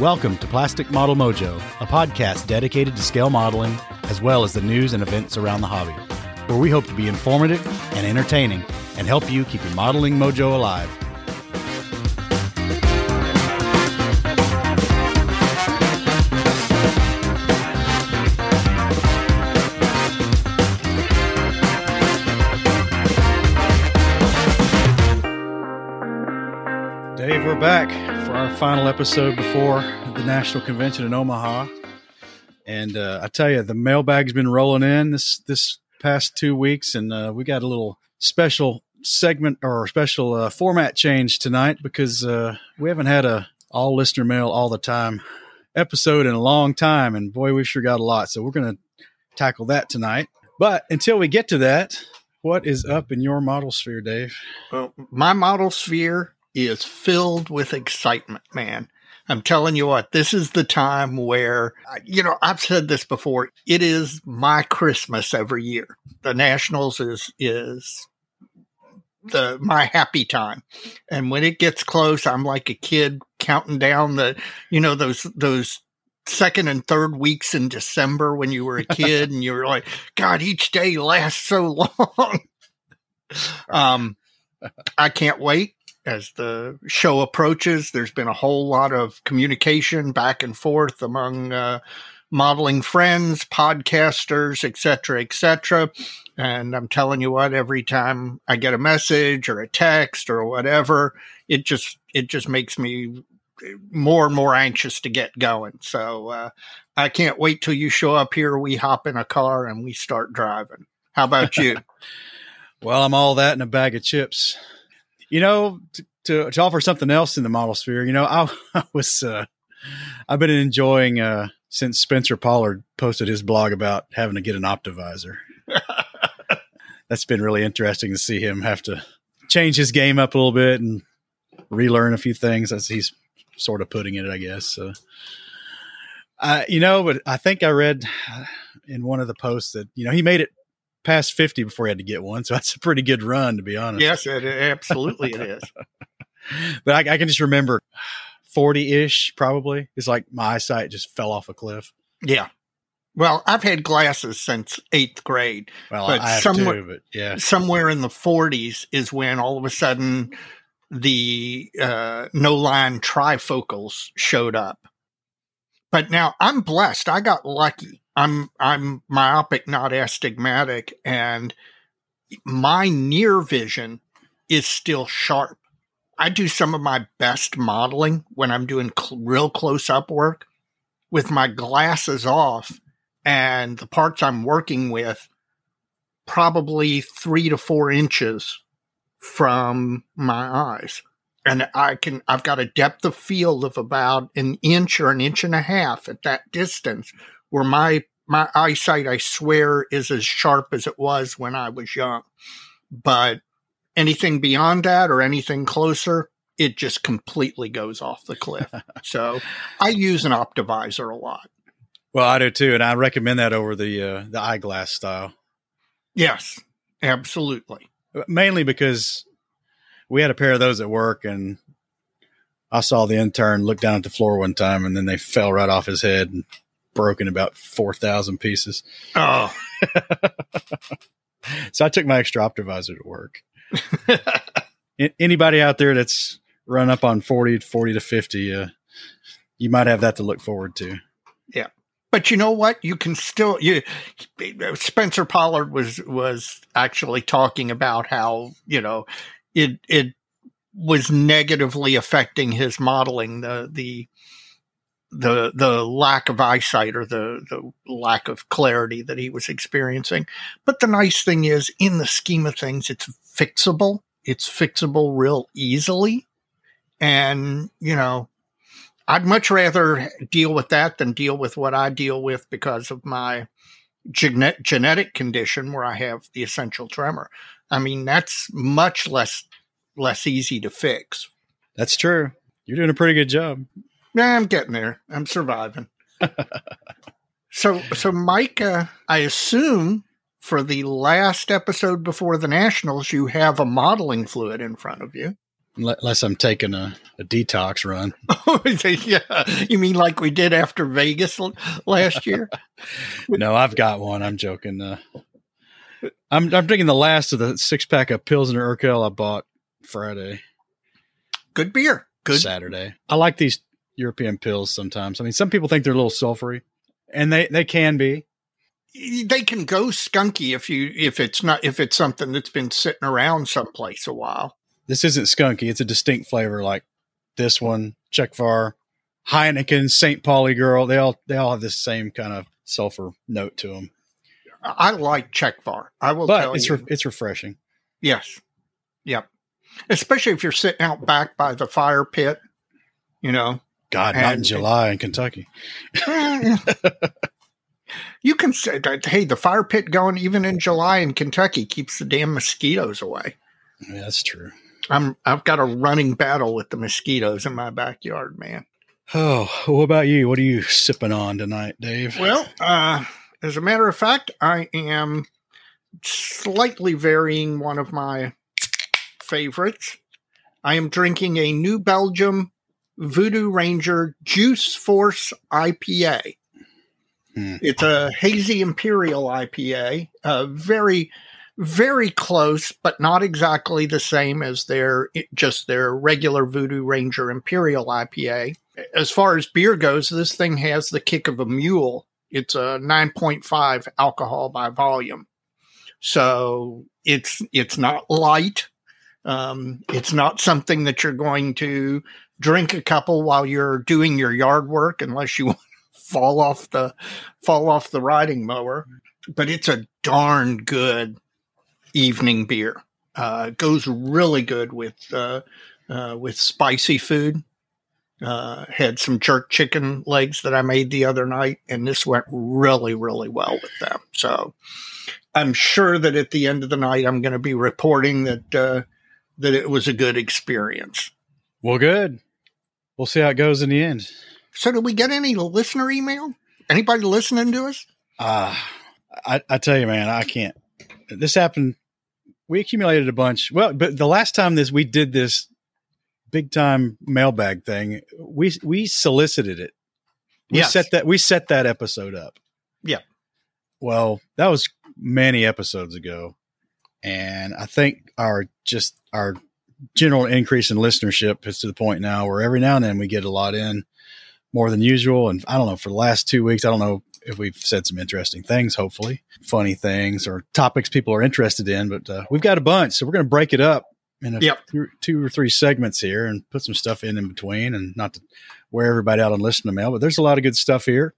Welcome to Plastic Model Mojo, a podcast dedicated to scale modeling as well as the news and events around the hobby, where we hope to be informative and entertaining and help you keep your modeling mojo alive. Dave, we're back final episode before the National Convention in Omaha. And uh, I tell you, the mailbag's been rolling in this this past two weeks, and uh, we got a little special segment or special uh, format change tonight because uh, we haven't had a all listener mail all the time episode in a long time, and boy, we sure got a lot. So we're going to tackle that tonight. But until we get to that, what is up in your model sphere, Dave? Well, my model sphere is filled with excitement, man. I'm telling you what, this is the time where, you know, I've said this before. It is my Christmas every year. The Nationals is, is the, my happy time. And when it gets close, I'm like a kid counting down the, you know, those, those second and third weeks in December when you were a kid and you were like, God, each day lasts so long. um, I can't wait as the show approaches. There's been a whole lot of communication back and forth among uh, modeling friends, podcasters, etc., etc. And I'm telling you what, every time I get a message or a text or whatever, it just it just makes me more and more anxious to get going. So uh, I can't wait till you show up here. We hop in a car and we start driving. How about you? well, I'm all that in a bag of chips you know, to, to, to, offer something else in the model sphere, you know, I, I was, uh, I've been enjoying, uh, since Spencer Pollard posted his blog about having to get an optivisor. That's been really interesting to see him have to change his game up a little bit and relearn a few things as he's sort of putting it, I guess. So, uh, you know, but I think I read in one of the posts that, you know, he made it past 50 before he had to get one. So that's a pretty good run, to be honest. Yes, it, absolutely it is. but I, I, can just remember 40 ish, probably. It's like my eyesight just fell off a cliff. Yeah. Well, I've had glasses since eighth grade. Well, but I have somewhere, too, but yeah. Somewhere in the 40s is when all of a sudden the uh, no line trifocals showed up. But now I'm blessed. I got lucky I'm I'm myopic, not astigmatic, and my near vision is still sharp. I do some of my best modeling when I'm doing cl- real close up work with my glasses off and the parts I'm working with probably three to four inches from my eyes. And I can, I've got a depth of field of about an inch or an inch and a half at that distance where my my eyesight, I swear, is as sharp as it was when I was young. But anything beyond that or anything closer, it just completely goes off the cliff. so I use an optivisor a lot. Well, I do too, and I recommend that over the uh, the eyeglass style. Yes, absolutely. Mainly because we had a pair of those at work, and I saw the intern look down at the floor one time, and then they fell right off his head. And broken about 4,000 pieces. Oh. so I took my extra optivisor to work. Anybody out there that's run up on 40, 40 to 50, uh, you might have that to look forward to. Yeah. But you know what? You can still you Spencer Pollard was was actually talking about how, you know, it it was negatively affecting his modeling the the the the lack of eyesight or the the lack of clarity that he was experiencing. But the nice thing is, in the scheme of things, it's fixable. It's fixable real easily, and you know, I'd much rather deal with that than deal with what I deal with because of my genet- genetic condition where I have the essential tremor. I mean, that's much less less easy to fix. That's true. You're doing a pretty good job. Yeah, I'm getting there. I'm surviving. so, so Mike, uh, I assume for the last episode before the Nationals, you have a modeling fluid in front of you. unless I'm taking a, a detox run. yeah, you mean like we did after Vegas last year? no, I've got one. I'm joking. Uh, I'm I'm drinking the last of the six pack of Pilsner Urquell I bought Friday, Good beer. Good. Saturday. I like these European pills sometimes. I mean, some people think they're a little sulfury, and they they can be. They can go skunky if you if it's not if it's something that's been sitting around someplace a while. This isn't skunky. It's a distinct flavor like this one, Czechvar, Heineken, St. Pauli Girl. They all they all have this same kind of sulfur note to them. I like Czechvar. I will But tell it's you. re- it's refreshing. yes. Yep. Especially if you're sitting out back by the fire pit, you know. God, not in And- July in Kentucky. you can say hey, the fire pit going even in July in Kentucky keeps the damn mosquitoes away. Yeah, that's true. I'm I've got a running battle with the mosquitoes in my backyard, man. Oh, what about you? What are you sipping on tonight, Dave? Well, uh, as a matter of fact, I am slightly varying one of my favorites. I am drinking a New Belgium Voodoo Ranger Juice Force IPA. Hmm. It's a hazy imperial IPA, uh, very, very close, but not exactly the same as their just their regular Voodoo Ranger Imperial IPA. As far as beer goes, this thing has the kick of a mule. It's a 9.5 alcohol by volume, so it's it's not light. Um, it's not something that you're going to drink a couple while you're doing your yard work, unless you fall off the fall off the riding mower. But it's a darn good evening beer. Uh, goes really good with uh, uh, with spicy food. Uh, had some jerk chicken legs that I made the other night, and this went really, really well with them. So I'm sure that at the end of the night, I'm going to be reporting that uh, that it was a good experience. Well, good. We'll see how it goes in the end. So, did we get any listener email? Anybody listening to us? Uh, I, I tell you, man, I can't. This happened. We accumulated a bunch. Well, but the last time this we did this big time mailbag thing, we we solicited it. We Yes. set that we set that episode up. Yeah. Well, that was many episodes ago, and I think our just our general increase in listenership is to the point now where every now and then we get a lot in more than usual. And I don't know for the last two weeks, I don't know if we've said some interesting things, hopefully funny things or topics people are interested in, but uh, we've got a bunch. So we're going to break it up in a Yep. th- two or three segments here and put some stuff in in between and not to wear everybody out on listen to mail, but there's a lot of good stuff here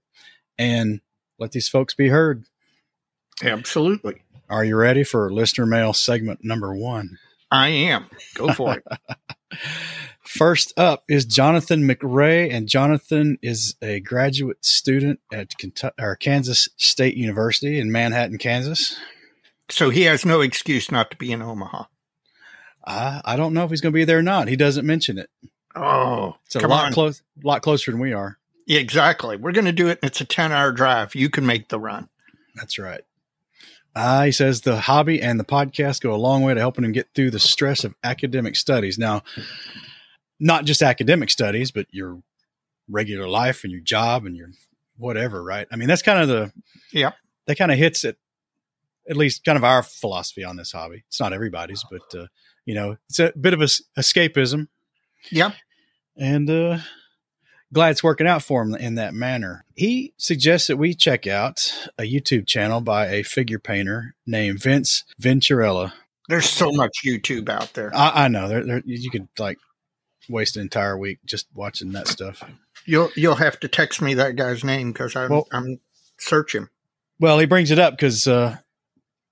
and let these folks be heard. Absolutely. Are you ready for listener mail segment number one? I am. Go for it. First up is Jonathan McRae, and Jonathan is a graduate student at Kentucky, or Kansas State University in Manhattan, Kansas. so, he has no excuse not to be in Omaha. I, I don't know if he's going to be there or not. He doesn't mention it. Oh, It's a come lot close, lot closer than we are. Yeah, exactly. We're going to do it. and It's a 10 hour drive. You can make the run. That's right. Uh, he says the hobby and the podcast go a long way to helping him get through the stress of academic studies. Now, not just academic studies, but your regular life and your job and your whatever, right? I mean, that's kind of the, yeah. that kind of hits it, at least kind of our philosophy on this hobby. It's not everybody's, but, uh, you know, it's a bit of a, escapism Yeah. and uh, glad it's working out for him in that manner. He suggests that we check out a YouTube channel by a figure painter named Vince Venturella. There's so much YouTube out there. I, I know there, there, you could like waste an entire week just watching that stuff. You'll you'll have to text me that guy's name because I'm Well- I'm searching. Well, he brings it up because uh,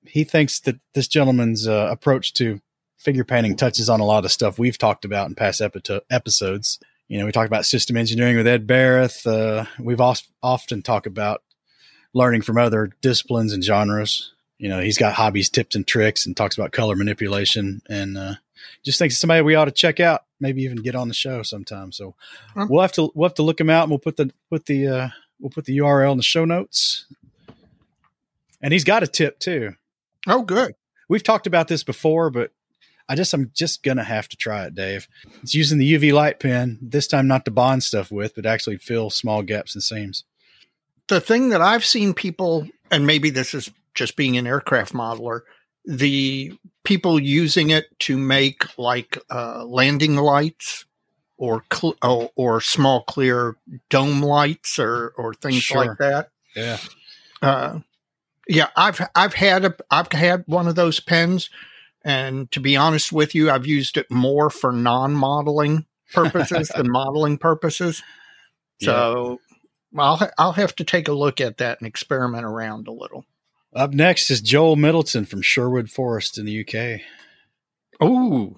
he thinks that this gentleman's uh, approach to figure painting touches on a lot of stuff we've talked about in past epi- episodes. You know, we talked about system engineering with Ed Barrett. Uh, we've os- often talked about learning from other disciplines and genres. You know, he's got hobbies, tips, and tricks, and talks about color manipulation. And uh, just thinks somebody we ought to check out, maybe even get on the show sometime. So Hmm. we'll have to we'll have to look him out, and we'll put the put the uh, we'll put the URL in the show notes. And he's got a tip too. Oh, good. We've talked about this before, but I just I'm just gonna have to try it, Dave. It's using the UV light pen this time, not to bond stuff with, but actually fill small gaps and seams. The thing that I've seen people, and maybe this is just being an aircraft modeler, the people using it to make like uh, landing lights or cl- or, or small clear dome lights or or things Sure. like that. Yeah. Uh, yeah, I've I've had a I've had one of those pens, and to be honest with you, I've used it more for non-modeling purposes than modeling purposes. So I'll I'll have to take a look at that and experiment around a little. Up next is Joel Middleton from Sherwood Forest in the UK. Oh,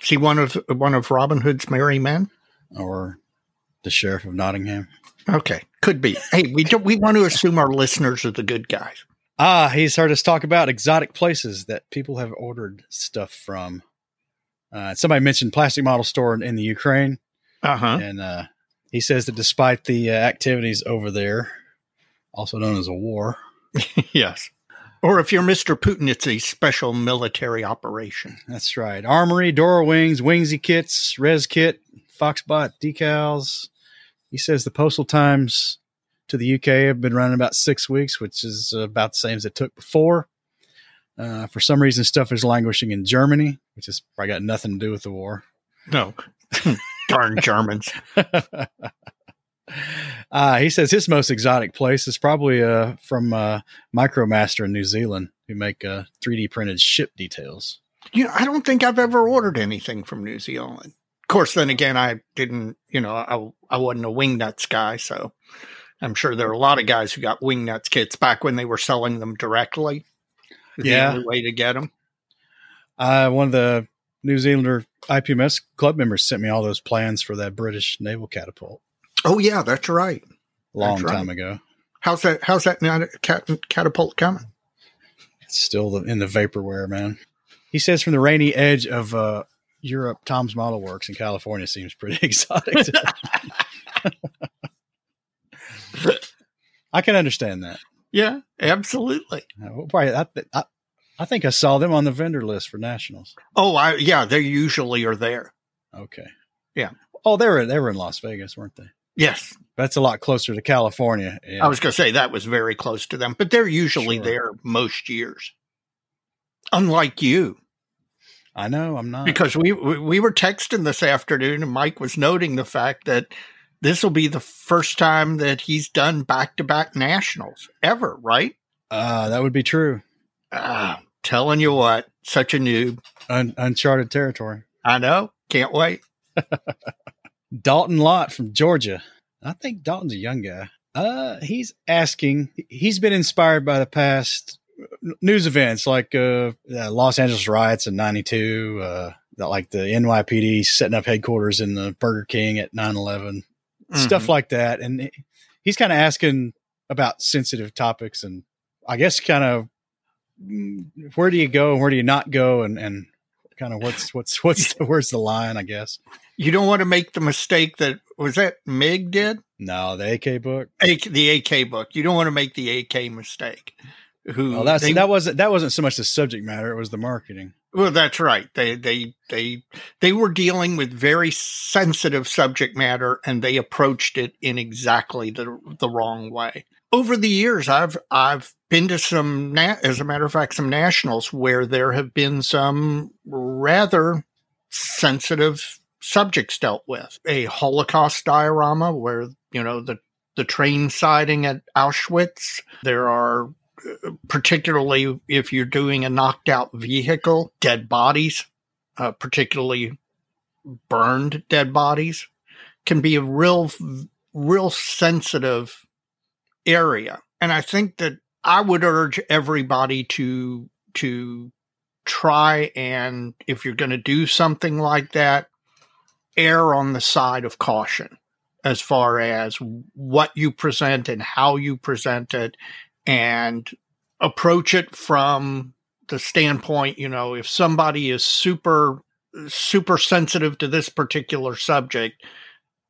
see one of one of Robin Hood's merry men. or the sheriff of Nottingham. Okay, could be. Hey, we don't, we want to assume our listeners are the good guys. Ah, he's heard us talk about exotic places that people have ordered stuff from. Uh, somebody mentioned plastic model store in, in the Ukraine, Uh huh. and uh, he says that despite the uh, activities over there, also known as a war, yes. Or if you're Mr. Putin, it's a special military operation. that's right. Armory, Dora Wings, Wingsy kits, Res kit, Foxbot decals. He says the postal times to the UK I've been running about six weeks, which is uh, about the same as it took before. Uh, for some reason, stuff is languishing in Germany, which has probably got nothing to do with the war. No, darn Germans. uh, he says his most exotic place is probably uh, from uh, Micromaster in New Zealand, who make uh, 3D printed ship details. You know, I don't think I've ever ordered anything from New Zealand. Of course, then again, I didn't. You know, I I wasn't a wingnuts guy, so I'm sure there are a lot of guys who got wingnuts kits back when they were selling them directly. The Yeah. only way to get them. Uh, one of the New Zealander IPMS club members sent me all those plans for that British naval catapult Oh yeah, that's right. long That's right. time ago. How's that? How's that cat, catapult coming? It's still the, in the vaporware, man. He says from the rainy edge of uh, Europe, Tom's Model Works in California seems pretty exotic. I can understand that. Yeah, absolutely. Uh, Probably, I, I, I think I saw them on the vendor list for nationals. Oh, I yeah, they usually are there. Okay. Yeah. Oh, they were they were in Las Vegas, weren't they? Yes, That's a lot closer to California. Yeah. I was going to say that was very close to them, but they're usually Sure. there most years. Unlike you, I know. I'm not. because we we were texting this afternoon, and Mike was noting the fact that this will be the first time that he's done back to back nationals ever. Right? uh, that would be true. Ah, telling you what, such a noob. Un- uncharted territory. I know. Can't wait. Dalton Lott from Georgia. I think Dalton's a young guy. Uh, he's asking. He's been inspired by the past news events like uh, uh, Los Angeles riots in '92, uh, like the NYPD setting up headquarters in the Burger King at 9/11, stuff like that. And he's kind of asking about sensitive topics, and I guess kind of mm, where do you go and where do you not go, and and kind of what's what's what's the, where's the line? I guess. You don't want to make the mistake that was that Mig did. No, the AK book. AK, the AK book. You don't want to make the AK mistake. Who? Well, that's they- that wasn't that wasn't so much the subject matter; it was the marketing. Well, that's right. They they they they were dealing with very sensitive subject matter, and they approached it in exactly the the wrong way. Over the years, I've I've been to some, na- as a matter of fact, some nationals where there have been some rather sensitive subjects dealt with. A Holocaust diorama where you know the the train siding at Auschwitz. There are particularly if you're doing a knocked out vehicle, dead bodies, uh, particularly burned dead bodies, can be a real, real sensitive area. And I think that I would urge everybody to to try and if you're going to do something like that, err on the side of caution as far as what you present and how you present it and approach it from the standpoint, you know, if somebody is super, super sensitive to this particular subject,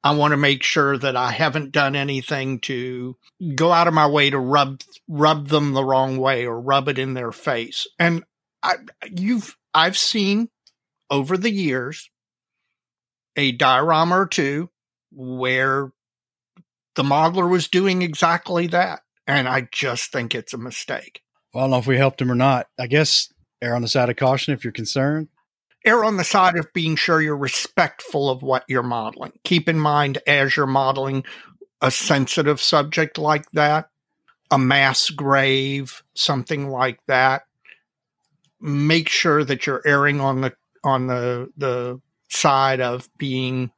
I want to make sure that I haven't done anything to go out of my way to rub rub them the wrong way or rub it in their face. And I you've I've seen over the years a diorama or two where the modeler was doing exactly that. And I just think it's a mistake. Well, I don't know if we helped him or not. I guess err on the side of caution if you're concerned. Err on the side of being sure you're respectful of what you're modeling. Keep in mind as you're modeling a sensitive subject like that, a mass grave, something like that, make sure that you're erring on the on the the side of being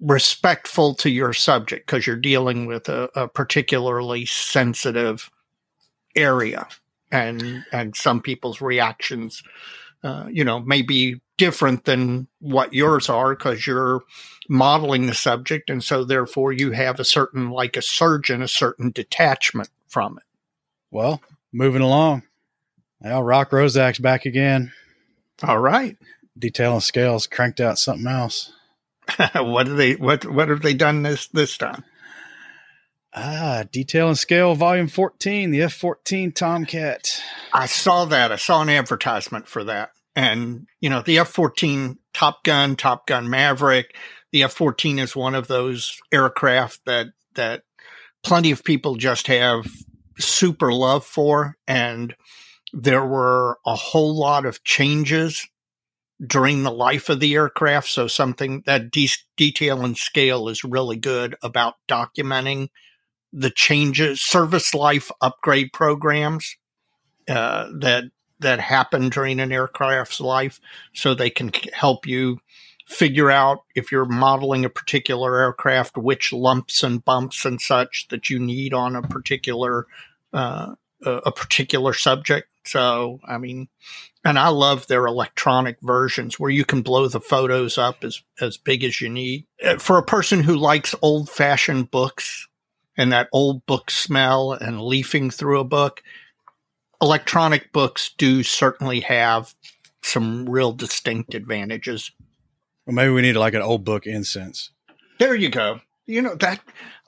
respectful to your subject because you're dealing with a, a, particularly sensitive area. And and some people's reactions uh, you know may be different than what yours are because you're modeling the subject. And so therefore you have a certain like a surgeon a certain detachment from it. Well moving along. Now Rock Roszak's back again. All right. Detail and scales cranked out something else. what have they what what have they done this this time? Ah, detail and scale volume 14, the F14 Tomcat. I saw that. I saw an advertisement for that. And, you know, the F14 Top Gun, Top Gun Maverick, the F14 is one of those aircraft that that plenty of people just have super love for and there were a whole lot of changes during the life of the aircraft. So something that de- detail and scale is really good about documenting the changes, service life upgrade programs uh, that that happen during an aircraft's life, so they can help you figure out if you're modeling a particular aircraft, which lumps and bumps and such that you need on a particular uh, a particular subject. So, I mean, and I love their electronic versions where you can blow the photos up as, as big as you need. Uh, for a person who likes old fashioned books and that old book smell and leafing through a book, electronic books do certainly have some real distinct advantages. Well, maybe we need like an old book incense. There you go. You know that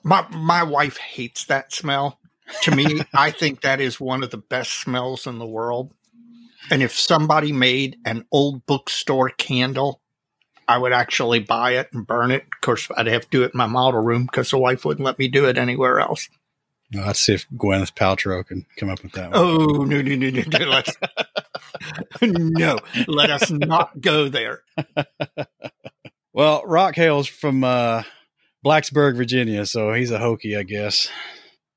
my my wife hates that smell. To me, I think that is one of the best smells in the world. And if somebody made an old bookstore candle, I would actually buy it and burn it. Of course, I'd have to do it in my model room because the wife wouldn't let me do it anywhere else. let's see if Gwyneth Paltrow can come up with that. One. Oh no no no no no! Let's, no, let us not go there. well, Rock hails from uh, Blacksburg, Virginia, so he's a Hokie, I guess.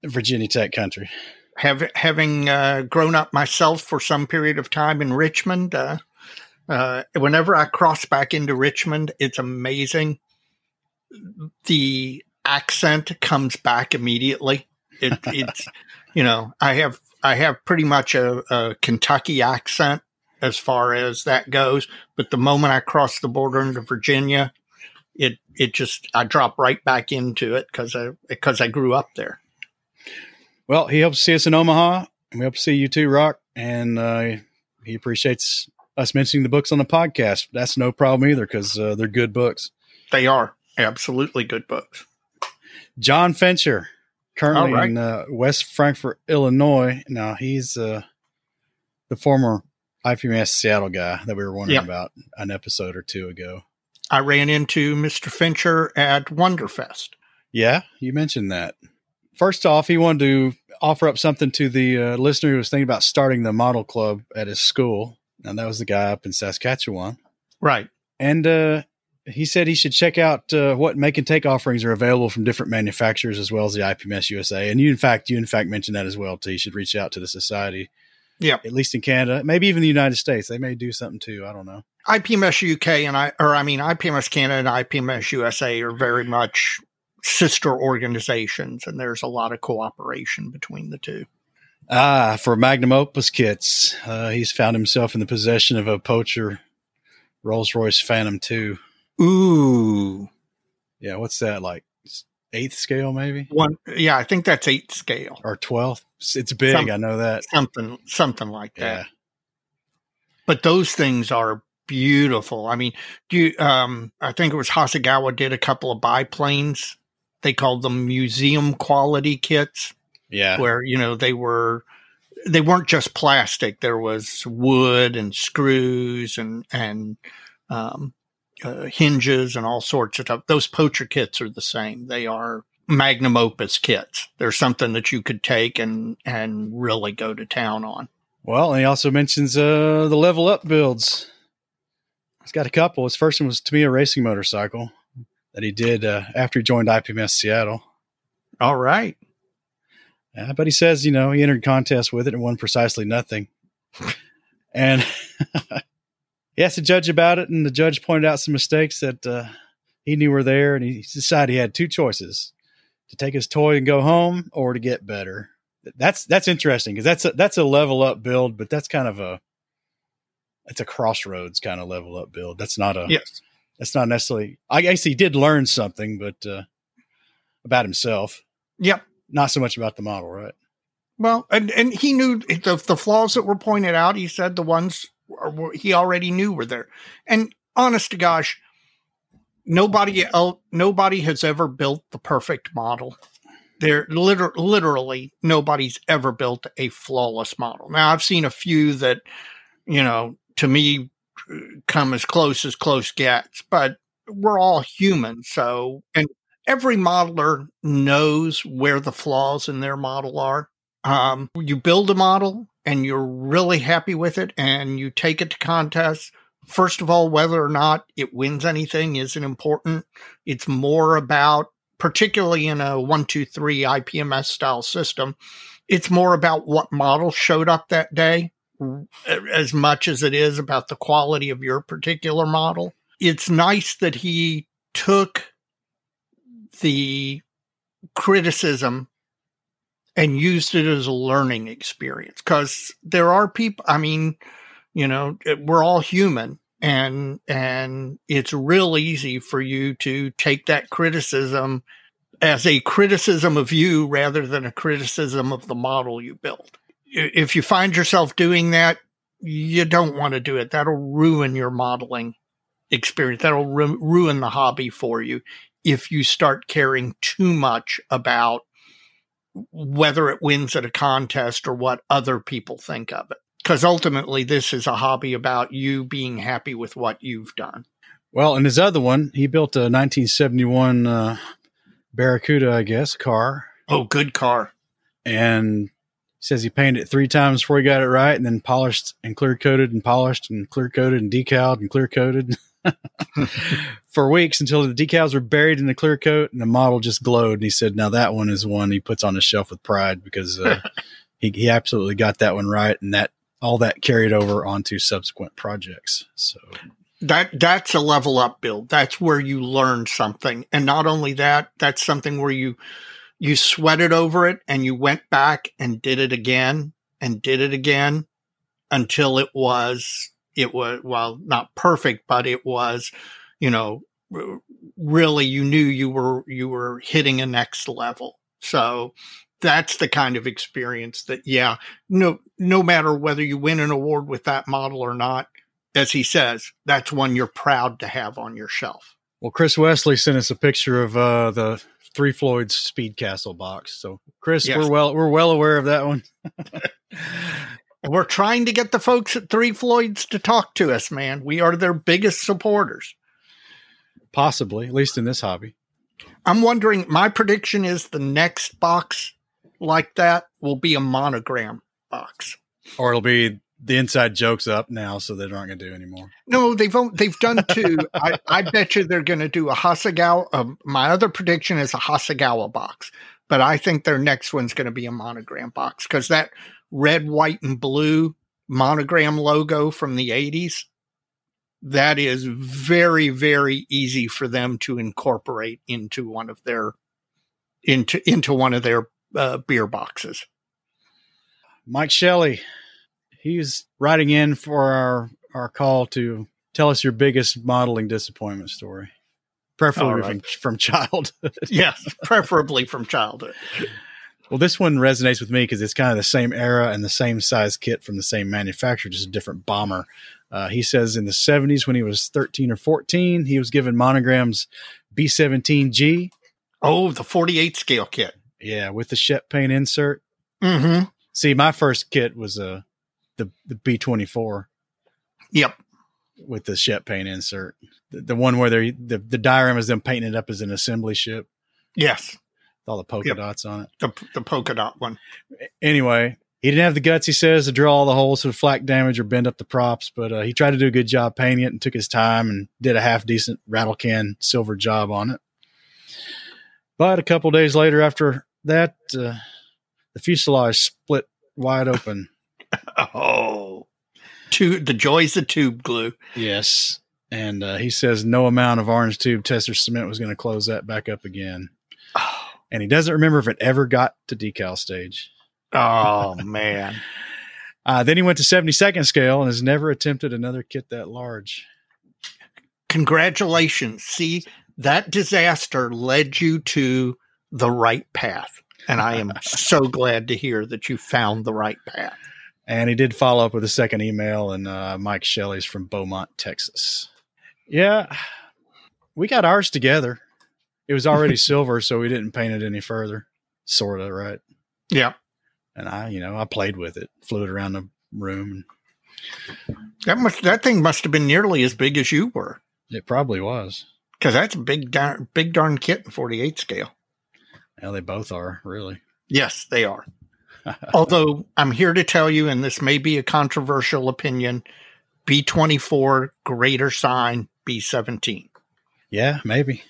Virginia Tech country have, having uh, grown up myself for some period of time in Richmond, uh, uh, whenever I cross back into Richmond, it's amazing. The accent comes back immediately. It, it's, you know, I have I have pretty much a, a, Kentucky accent as far as that goes, but the moment I cross the border into Virginia, it it just I drop right back into it because I because I grew up there. Well, he hopes to see us in Omaha, and we hope to see you too, Rock. And uh, he appreciates us mentioning the books on the podcast. That's no problem either because uh, they're good books. They are absolutely good books. John Fincher, currently right. in uh, West Frankfort, Illinois. Now he's uh, the former IPMS Seattle guy that we were wondering yep. about an episode or two ago. I ran into Mr. Fincher at Wonderfest. Yeah, you mentioned that. First off, he wanted to offer up something to the uh, listener who was thinking about starting the model club at his school. And that was the guy up in Saskatchewan. Right. And uh, he said he should check out uh, what make and take offerings are available from different manufacturers as well as the IPMS USA. And you, in fact, you in fact mentioned that as well too. You should reach out to the society. Yeah. At least in Canada, maybe even the United States. They may do something too. I don't know. IPMS UK and I, or I mean, IPMS Canada and IPMS USA are very much sister organizations, and there's a lot of cooperation between the two. Ah, for magnum opus kits, uh, he's found himself in the possession of a Pocher Rolls Royce Phantom 2. Ooh. Yeah, what's that like? Eighth scale, maybe? One, yeah, I think that's eighth scale or twelfth. It's big. Some, I know that something, something like that. Yeah. But those things are beautiful. I mean, do you, um, I think it was Hasegawa did a couple of biplanes they called them museum quality kits. Yeah. Where, you know, they were they weren't just plastic. There was wood and screws and and um, uh, hinges and all sorts of stuff. Those Pocher kits are the same. They are magnum opus kits. They're something that you could take and and really go to town on. Well, and he also mentions uh, the level up builds. He's got a couple. His first one was Tamiya racing motorcycle that he did uh, after he joined IPMS Seattle. All right. Yeah, but he says, you know, he entered contest with it and won precisely nothing. and he asked the judge about it, and the judge pointed out some mistakes that uh, he knew were there, and he decided he had two choices: to take his toy and go home, or to get better. That's that's interesting because that's a, that's a level up build, but that's kind of a it's a crossroads kind of level up build. That's not a yes. That's not necessarily. I guess he did learn something, but uh, about himself. Yep not so much about the model, right? Well, and and he knew the the flaws that were pointed out. He said the ones he already knew were there. And honest to gosh, nobody else, nobody has ever built the perfect model. There, liter- literally, nobody's ever built a flawless model. Now, I've seen a few that, you know, to me, come as close as close gets, but we're all human. So, and every modeler knows where the flaws in their model are. Um, you build a model and you're really happy with it and you take it to contests. First of all, whether or not it wins anything isn't important. It's more about, particularly in a one, two, three IPMS style system, it's more about what model showed up that day as much as it is about the quality of your particular model. It's nice that he took the criticism and used it as a learning experience because there are people i mean you know we're all human and and it's real easy for you to take that criticism as a criticism of you rather than a criticism of the model you built if you find yourself doing that you don't want to do it that'll ruin your modeling experience that'll ru- ruin the hobby for you if you start caring too much about whether it wins at a contest or what other people think of it. Because ultimately, this is a hobby about you being happy with what you've done. Well, and his other one, he built a 1971 uh, Barracuda, I guess, car. Oh, good car. And says he painted it three times before he got it right, and then polished and clear coated and polished and clear coated and decaled and clear coated. for weeks until the decals were buried in the clear coat and the model just glowed. And he said, now that one is one he puts on his shelf with pride because uh, he, he absolutely got that one right. And that all that carried over onto subsequent projects. So that that's a level up build. That's where you learn something. And not only that, that's something where you, you sweated over it and you went back and did it again and did it again until it was it was well not perfect but it was you know really you knew you were you were hitting a next level. So that's the kind of experience that yeah no no matter whether you win an award with that model or not as he says that's one you're proud to have on your shelf. Well chris wesley sent us a picture of uh, the three floyds speed castle box so chris yes. we're well we're well aware of that one We're trying to get the folks at Three Floyds to talk to us, man. We are their biggest supporters. Possibly, at least in this hobby. I'm wondering, my prediction is the next box like that will be a monogram box. Or it'll be the inside jokes up now, so they aren't going to do anymore. No, they've they've done two. I, I bet you they're going to do a Hasegawa. Uh, my other prediction is a Hasegawa box, but I think their next one's going to be a monogram box because that red, white, and blue monogram logo from the 80s, that is very, very easy for them to incorporate into one of their into into one of their uh, beer boxes. Mike Shelley, he's writing in for our our call to tell us your biggest modeling disappointment story, preferably right. from from childhood. yes, preferably from childhood. Well, this one resonates with me because it's kind of the same era and the same size kit from the same manufacturer, just a different bomber. Uh, he says in the 70s, when he was 13 or 14, he was given monograms B17G. Oh, the 48 scale kit. Yeah, with the Shep Paine insert. Mm-hmm. See, my first kit was a the the B twenty four. Yep. With the Shep Paine insert, the, the one where they the the diorama is them painting it up as an assembly ship. Yes. With all the polka yep. dots on it. The the polka dot one. Anyway, he didn't have the guts, he says, to drill all the holes for flak damage or bend up the props, but uh, he tried to do a good job painting it and took his time and did a half decent rattle can silver job on it. But a couple days later, after that, uh, the fuselage split wide open. Tube, the joys of tube glue. Yes. And uh, he says no amount of orange tube Testors cement was going to close that back up again. Oh. And he doesn't remember if it ever got to decal stage. Oh man. Uh, then he went to 72nd scale and has never attempted another kit that large. Congratulations. See, that disaster led you to the right path. And I am so glad to hear that you found the right path. And he did follow up with a second email, and uh, Mike Shelley's from Beaumont, Texas. Yeah, we got ours together. It was already silver, so we didn't paint it any further. Sort of, right? Yeah and I, you know, I played with it, flew it around the room. That must that thing must have been nearly as big as you were. It probably was because that's a big darn big darn kit in 48 scale. Yeah, they both are really. Yes, they are. Although I'm here to tell you, and this may be a controversial opinion, B24 greater sign B17. Yeah, maybe.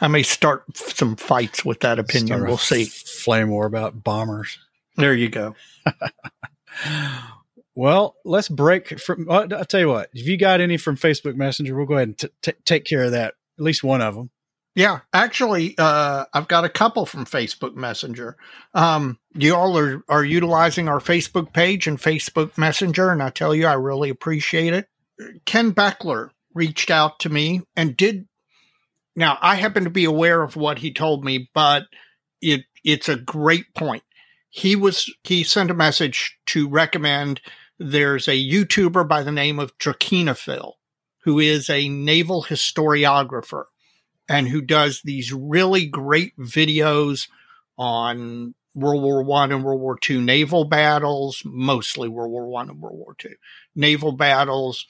I may start some fights with that opinion. Start we'll see. Flame war about bombers. There you go. well, let's break from. I'll tell you what. If you got any from Facebook Messenger, we'll go ahead and t- t- take care of that. At least one of them. Yeah, actually, uh, I've got a couple from Facebook Messenger. Um, you all are are utilizing our Facebook page and Facebook Messenger, and I tell you, I really appreciate it. Ken Beckler reached out to me and did. Now, I happen to be aware of what he told me, but it it's a great point he was he sent a message to recommend there's a YouTuber by the name of Drachinifel, who is a naval historiographer and who does these really great videos on World War One and World War Two naval battles, mostly World War One and World War Two naval battles,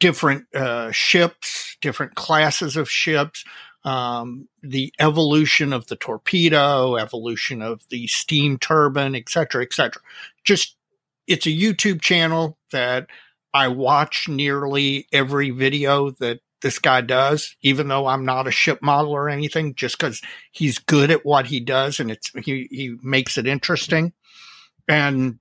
different uh, ships, different classes of ships, um, the evolution of the torpedo, evolution of the steam turbine, et cetera, et cetera. Just, it's a YouTube channel that I watch nearly every video that this guy does, even though I'm not a ship model or anything, just because he's good at what he does and it's he he makes it interesting. And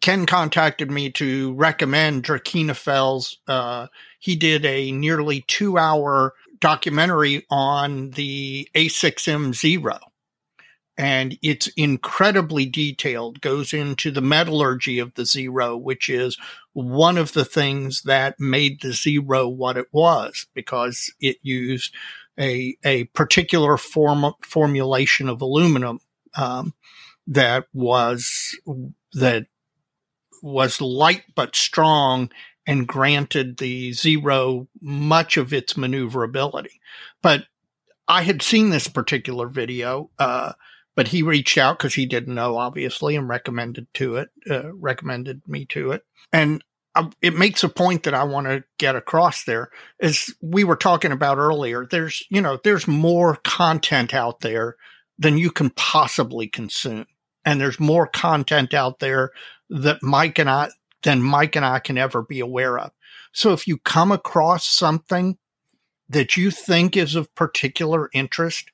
Ken contacted me to recommend Drachinifel's. Uh, he did a nearly two hour documentary on the A6M Zero. And it's incredibly detailed, goes into the metallurgy of the Zero, which is one of the things that made the Zero what it was because it used a, a particular form formulation of aluminum um, that was that was light but strong and granted the Zero much of its maneuverability. But I had seen this particular video, uh, but he reached out because he didn't know, obviously, and recommended to it, uh, recommended me to it. And I, it makes a point that I want to get across there. As we were talking about earlier, there's, you know, there's more content out there than you can possibly consume. And there's more content out there that Mike and I, than Mike and I can ever be aware of. So if you come across something that you think is of particular interest,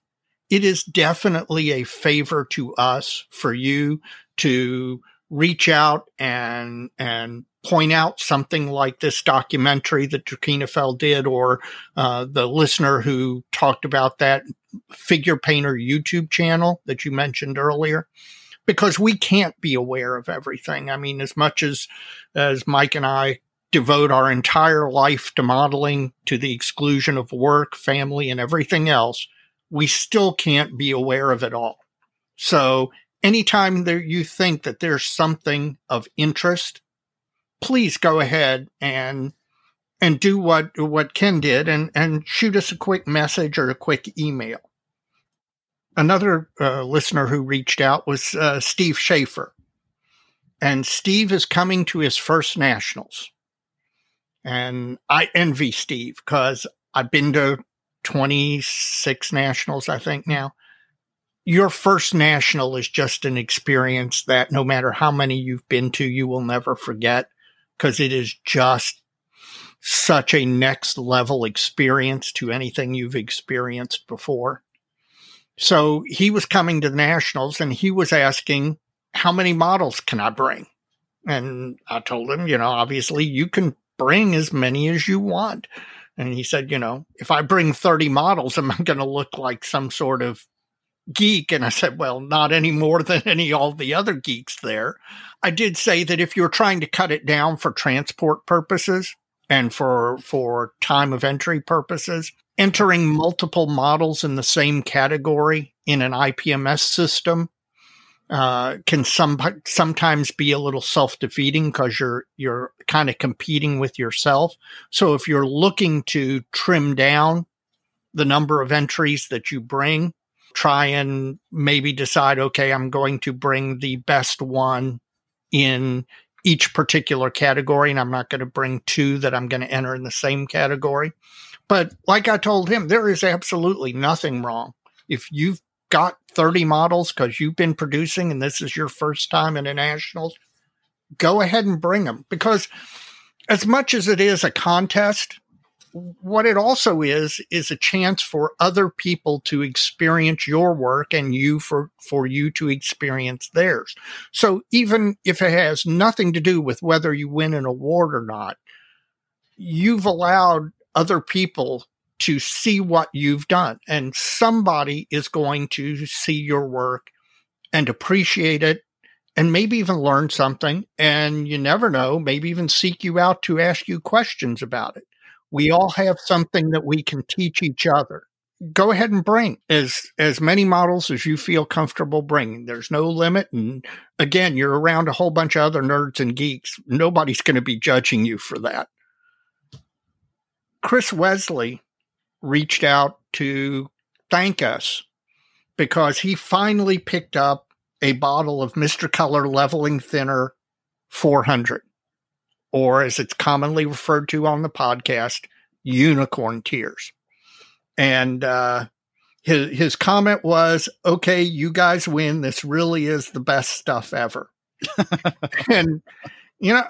it is definitely a favor to us for you to reach out and and point out something like this documentary that Drachinifel did, or uh, the listener who talked about that figure painter YouTube channel that you mentioned earlier because we can't be aware of everything. I mean, as much as as Mike and I devote our entire life to modeling to the exclusion of work, family, and everything else, we still can't be aware of it all. So anytime that you think that there's something of interest, please go ahead and and do what what Ken did and and shoot us a quick message or a quick email another uh, listener who reached out was uh, Steve Schaefer. and Steve is coming to his first nationals. And I envy Steve because I've been to 26 nationals, I think now. Your first national is just an experience that no matter how many you've been to, you will never forget because it is just such a next level experience to anything you've experienced before. So he was coming to the nationals and he was asking, how many models can I bring? And I told him, you know, obviously you can bring as many as you want. And he said, you know, if I bring 30 models, am I going to look like some sort of geek? And I said, well, not any more than any all the other geeks there. I did say that if you're trying to cut it down for transport purposes and for for time of entry purposes, entering multiple models in the same category in an IPMS system uh, can some sometimes be a little self defeating because you're you're kind of competing with yourself. So if you're looking to trim down the number of entries that you bring, try and maybe decide, okay, I'm going to bring the best one in each particular category, and I'm not going to bring two that I'm going to enter in the same category. But like I told him, there is absolutely nothing wrong if you've got 30 models because you've been producing and this is your first time in a nationals, go ahead and bring them because as much as it is a contest, what it also is is a chance for other people to experience your work and you for for you to experience theirs. So even if it has nothing to do with whether you win an award or not, you've allowed other people to see what you've done. And somebody is going to see your work and appreciate it and maybe even learn something. And you never know, maybe even seek you out to ask you questions about it. We all have something that we can teach each other. Go ahead and bring as as many models as you feel comfortable bringing. There's no limit, and again, you're around a whole bunch of other nerds and geeks. Nobody's going to be judging you for that. Chris Wesley reached out to thank us because he finally picked up a bottle of Mr. Color Leveling Thinner 400, or as it's commonly referred to on the podcast, Unicorn Tears. And uh, his, his comment was, okay, you guys win. This really is the best stuff ever. and, you know,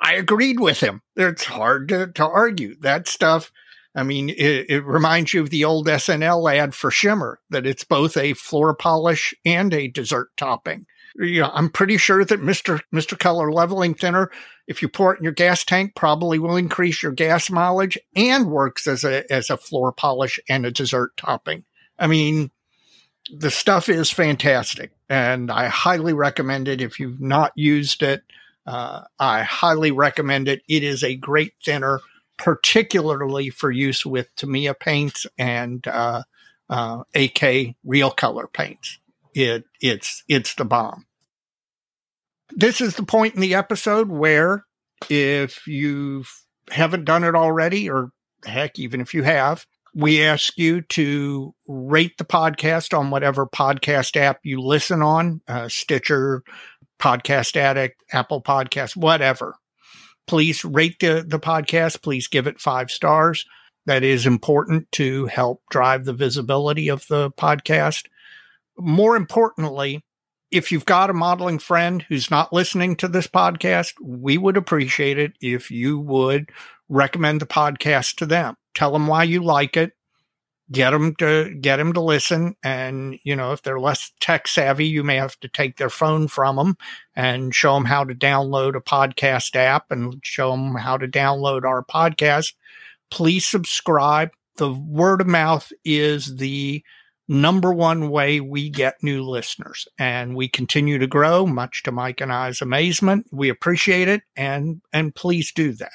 I agreed with him. It's hard to, to argue. That stuff I mean, it, it, reminds you of the old SNL ad for Shimmer that it's both a floor polish and a dessert topping. You know, I'm pretty sure that Mr. Mr. Color leveling thinner, if you pour it in your gas tank, probably will increase your gas mileage and works as a as a floor polish and a dessert topping. I mean, the stuff is fantastic, and I highly recommend it. If you've not used it, uh, I highly recommend it. It is a great thinner particularly for use with Tamiya paints and uh, uh, AK real color paints. It it's it's the bomb. This is the point in the episode where if you haven't done it already, or heck, even if you have, we ask you to rate the podcast on whatever podcast app you listen on, uh, Stitcher, Podcast Addict, Apple Podcast, whatever please rate the, the podcast. Please give it five stars. That is important to help drive the visibility of the podcast. More importantly, if you've got a modeling friend who's not listening to this podcast, we would appreciate it if you would recommend the podcast to them. Tell them why you like it get them to get them to listen. And you know if they're less tech savvy you may have to take their phone from them and show them how to download a podcast app and show them how to download our podcast. Please subscribe. The word of mouth is the number one way we get new listeners. And we continue to grow much to mike and i's amazement. We appreciate it. And and please do that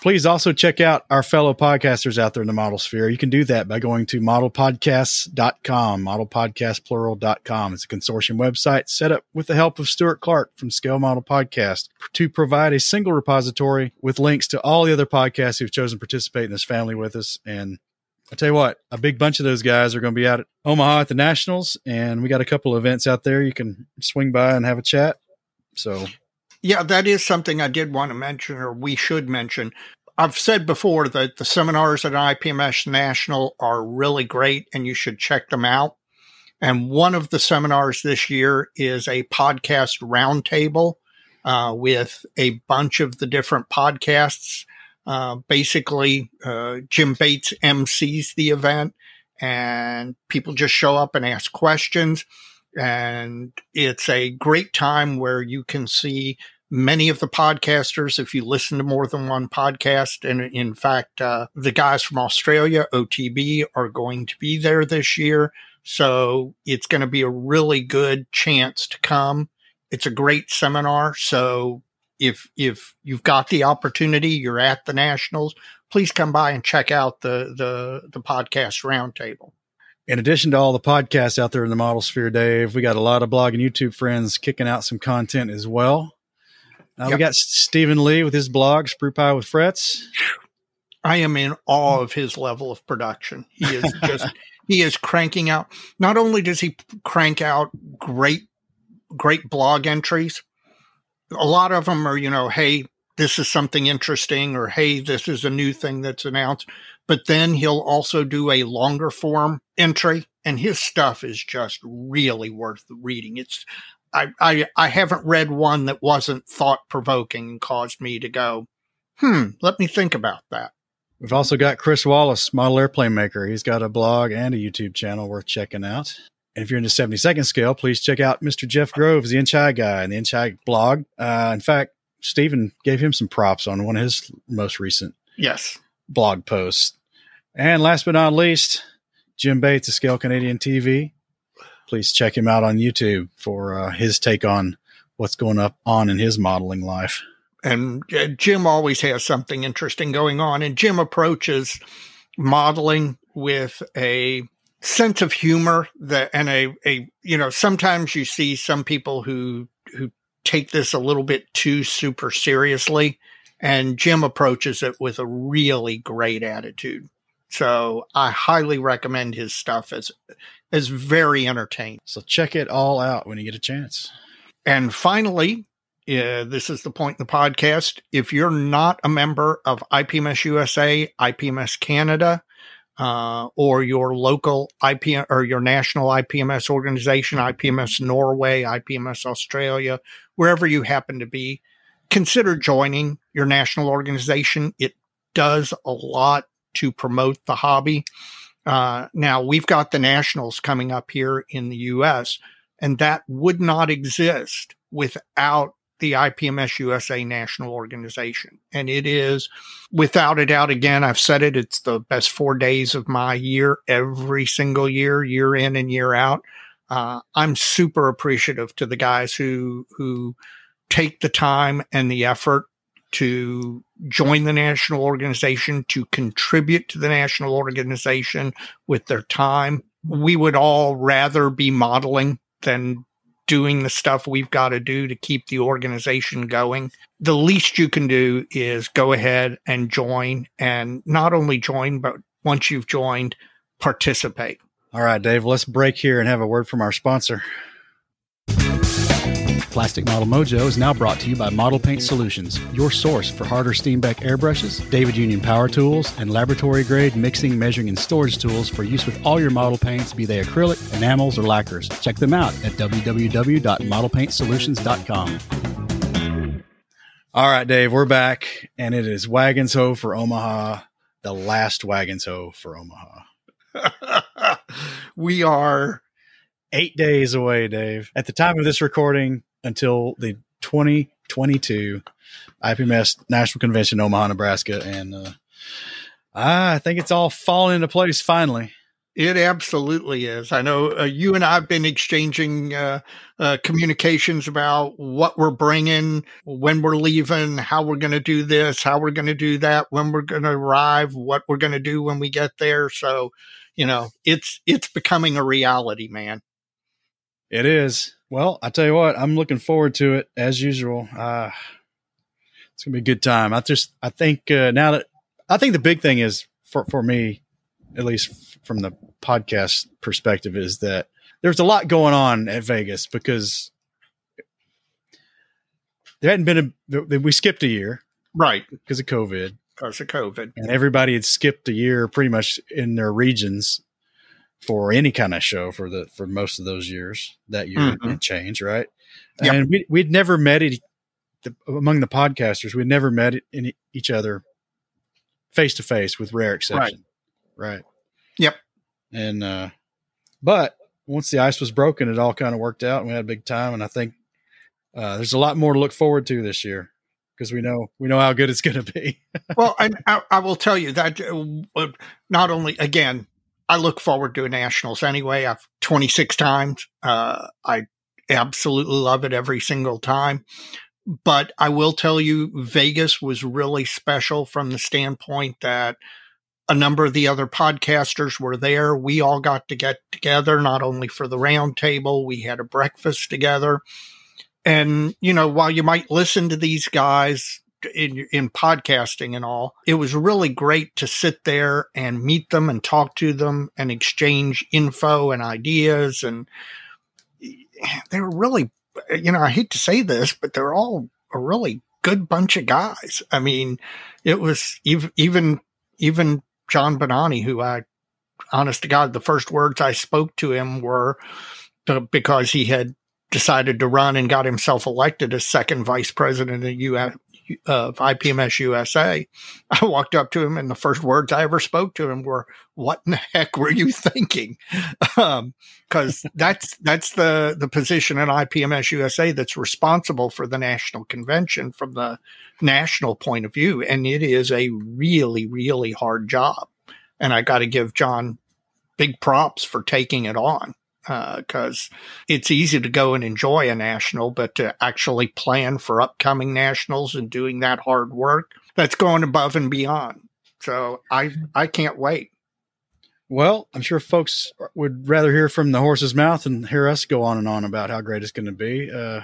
Please also check out our fellow podcasters out there in the model sphere. You can do that by going to modelpodcasts.com, modelpodcastplural.com. It's a consortium website set up with the help of Stuart Clark from Scale Model Podcast to provide a single repository with links to all the other podcasts who've chosen to participate in this family with us. And I tell you what, a big bunch of those guys are going to be out at Omaha at the Nationals, and we got a couple of events out there. You can swing by and have a chat So, yeah, that is something I did want to mention, or we should mention. I've said before that the seminars at IPMS National are really great and you should check them out. And one of the seminars this year is a podcast roundtable uh, with a bunch of the different podcasts. Uh, basically, uh, Jim Bates MCs the event, and people just show up and ask questions. And it's a great time where you can see many of the podcasters if you listen to more than one podcast. And in fact, uh, the guys from Australia, OTB, are going to be there this year. So it's going to be a really good chance to come. It's a great seminar. So if if you've got the opportunity, you're at the nationals, please come by and check out the the the podcast roundtable. In addition to all the podcasts out there in the model sphere, Dave, we got a lot of blog and YouTube friends kicking out some content as well. Uh, yep. We got Stephen Lee with his blog, Sprue Pie with Frets. I am in awe of his level of production. He is just he is cranking out. Not only does he crank out great great blog entries, a lot of them are, you know, hey, this is something interesting, or hey, this is a new thing that's announced. But then he'll also do a longer form entry, and his stuff is just really worth reading. It's I, I, I haven't read one that wasn't thought provoking and caused me to go, hmm, let me think about that. We've also got Chris Wallace, model airplane maker. He's got a blog and a YouTube channel worth checking out. And if you're into 72nd scale, please check out Mr. Jeff Groves, the Inch High guy, and the Inch High blog. Uh, in fact, Stephen gave him some props on one of his most recent yes blog posts. And last but not least, Jim Bates of Scale Canadian TV. Please check him out on YouTube for uh, his take on what's going up on in his modeling life. And uh, Jim always has something interesting going on. And Jim approaches modeling with a sense of humor that and a a you know sometimes you see some people who who take this a little bit too super seriously and Jim approaches it with a really great attitude. So I highly recommend his stuff as as very entertaining. So check it all out when you get a chance. And finally, uh, this is the point in the podcast. If you're not a member of IPMS USA, IPMS Canada, uh, or your local IPM or your national IPMS organization, IPMS Norway, IPMS Australia, wherever you happen to be, consider joining your national organization. It does a lot to promote the hobby. Uh, now we've got the nationals coming up here in the U.S., and that would not exist without the IPMS USA national organization. And it is without a doubt, again, I've said it, it's the best four days of my year every single year, year in and year out. Uh, I'm super appreciative to the guys who, who take the time and the effort to join the national organization, to contribute to the national organization with their time. We would all rather be modeling than doing the stuff we've got to do to keep the organization going. The least you can do is go ahead and join and not only join, but once you've joined, participate. All right, Dave, let's break here and have a word from our sponsor. Plastic Model Mojo is now brought to you by Model Paint Solutions, your source for Harder Steenbeck airbrushes, David Union power tools, and laboratory grade mixing, measuring, and storage tools for use with all your model paints, be they acrylic, enamels, or lacquers. Check them out at www.modelpaintsolutions.com. All right, Dave, we're back, and it is Wagons Ho for Omaha, the last Wagons Ho for Omaha. we are eight days away, Dave. At the time of this recording, until the 2022 IPMS National Convention, Omaha, Nebraska, and uh, I think it's all falling into place finally. It absolutely is. I know uh, you and I have been exchanging uh, uh, communications about what we're bringing, when we're leaving, how we're going to do this, how we're going to do that, when we're going to arrive, what we're going to do when we get there. So, you know, it's it's becoming a reality, man. It is. Well, I tell you what, I'm looking forward to it as usual. Uh, it's gonna be a good time. I just, I think uh, now that I think the big thing is for for me, at least from the podcast perspective, is that there's a lot going on at Vegas because there hadn't been a we skipped a year right because of COVID. Because of COVID, and everybody had skipped a year pretty much in their regions for any kind of show for the for most of those years that year mm-hmm. and change, right? Yep. And we we'd never met it the, among the podcasters. We'd never met in each other face to face, with rare exception. Right. right. Yep. And uh, but once the ice was broken, it all kind of worked out, and we had a big time. And I think uh, there's a lot more to look forward to this year because we know we know how good it's going to be. well, and I, I, will tell you that uh, not only again, I look forward to nationals anyway. I've 26 times. Uh, I absolutely love it every single time. But I will tell you, Vegas was really special from the standpoint that a number of the other podcasters were there. We all got to get together, not only for the roundtable, we had a breakfast together. And, you know, while you might listen to these guys in, in podcasting and all, it was really great to sit there and meet them and talk to them and exchange info and ideas. And they were really, you know, I hate to say this, but they're all a really good bunch of guys. I mean, it was even, even, even John Bonani, who I, honest to God, the first words I spoke to him were to, because he had decided to run and got himself elected as second vice president of, the US, of IPMS USA. I walked up to him and the first words I ever spoke to him were, what in the heck were you thinking? Um, cause that's, that's the, the position in IPMS USA that's responsible for the national convention from the national point of view. And it is a really, really hard job. And I got to give John big props for taking it on because uh, it's easy to go and enjoy a national, but to actually plan for upcoming nationals and doing that hard work, that's going above and beyond. So I I can't wait. Well, I'm sure folks would rather hear from the horse's mouth and hear us go on and on about how great it's going to be. Uh,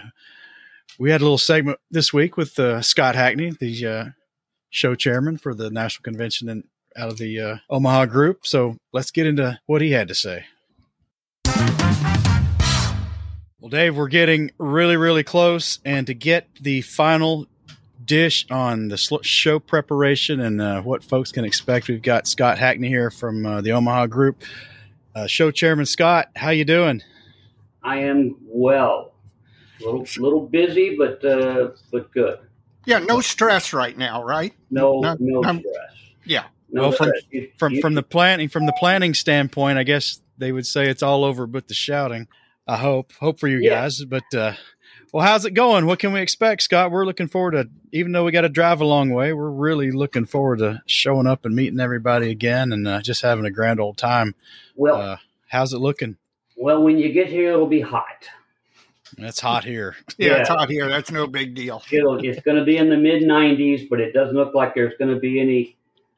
we had a little segment this week with uh, Scott Hackney, the uh, show chairman for the national convention and out of the uh, Omaha group. So let's get into what he had to say. Well, Dave, we're getting really, really close, and to get the final dish on the show preparation and uh, what folks can expect, we've got Scott Hackney here from uh, the Omaha Group. Uh, show chairman Scott, how you doing? I am well. A little, little busy, but uh, but good. Yeah, no stress right now, right? No, no, no stress. Yeah. No well, from from from the planning from the planning standpoint, I guess they would say it's all over but the shouting. I hope. Hope for you yeah. guys. But uh, well, how's it going? What can we expect, Scott? We're looking forward to, even though we got to drive a long way, we're really looking forward to showing up and meeting everybody again and uh, just having a grand old time. Well, uh, how's it looking? Well, when you get here, it'll be hot. It's hot here. Yeah, yeah. it's hot here. That's no big deal. It'll, it's going to be in the mid 90s, but it doesn't look like there's going to be any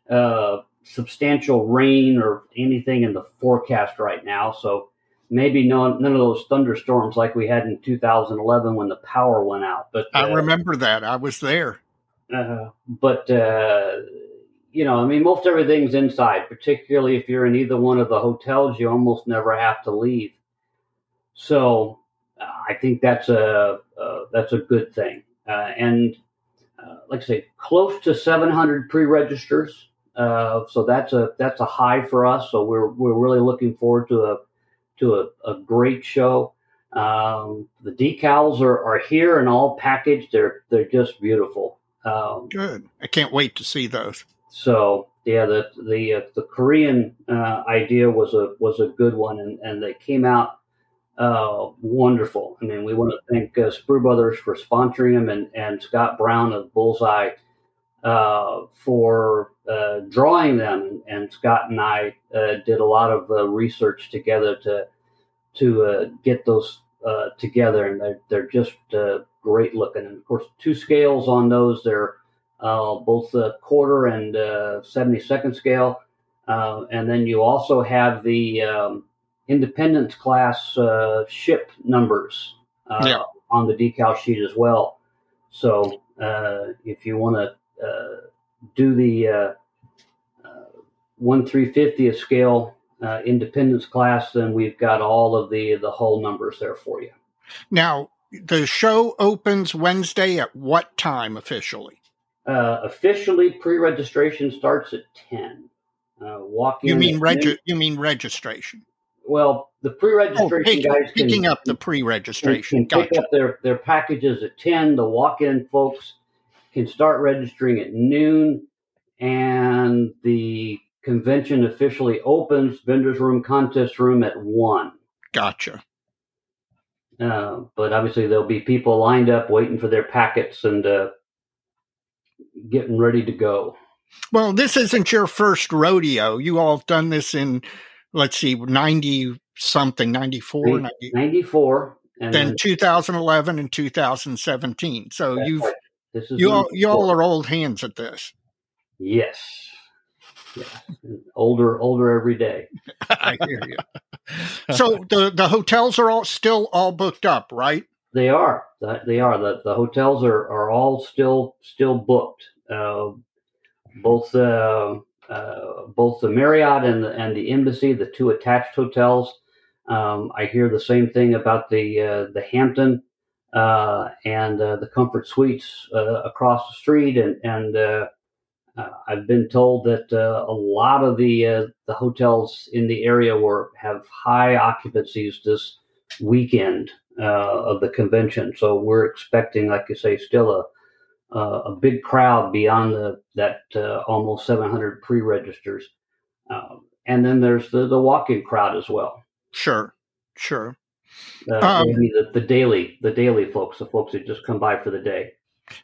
uh, substantial rain or anything in the forecast right now. So maybe none, none of those thunderstorms like we had in 2011 when the power went out. But uh, I remember that I was there. Uh, but uh, you know, I mean, most everything's inside. Particularly if you're in either one of the hotels, you almost never have to leave. So uh, I think that's a uh, that's a good thing. Uh, and like I say, close to 700 pre-registers. So that's a that's a high for us. So we're we're really looking forward to a to a, a great show. Um, the decals are, are here and all packaged. They're they're just beautiful. Um, Good. I can't wait to see those. So yeah, the the uh, the Korean uh, idea was a was a good one, and, and they came out uh, wonderful. I mean, we want to thank uh, Sprue Brothers for sponsoring them, and and Scott Brown of Bullseye uh, for uh, drawing them. And Scott and I uh, did a lot of uh, research together to to uh, get those uh, together, and they're they're just great looking. And of course, two scales on those. They're both the quarter and seventy second scale, and then you also have the um, Independence class ship numbers yeah. on the decal sheet as well. So if you want to do the uh, uh, one three fiftieth scale independence class, then we've got all of the the whole numbers there for you. Now, the show opens Wednesday at what time officially? Uh, officially, pre-registration starts at ten. Uh, walk in. You mean regi-. You mean registration? Well, the Oh, pre-registration pick, guys can, picking up the pre-registration. can pick Gotcha. up their their packages at ten. The walk-in folks can start registering at noon, and the convention officially opens vendors room contest room at one. Gotcha. Uh, but obviously, there'll be people lined up waiting for their packets and uh, getting ready to go. Well, this isn't your first rodeo. You all have done this in, let's see, 90 something, 94, 90, 94. And then then 2011 and 2017. So you've, right. This is you all, you all are old hands at this. Yes. Yes. Older, older every day. I hear you. So the, the hotels are all still all booked up, right? They are. They are. The, the hotels are, are all still still booked. Uh, both uh, uh, both the Marriott and the and the Embassy, the two attached hotels. Um, I hear the same thing about the uh, the Hampton uh, and uh, the Comfort Suites uh, across the street, and and uh, uh, I've been told that uh, a lot of the the hotels in the area were have high occupancies this weekend of the convention. So we're expecting, like you say, still a a big crowd beyond the that almost 700 pre-registers, um, and then there's the the walk-in crowd as well. Sure. Sure. Uh, Um, maybe the, the daily the daily folks, the folks who just come by for the day.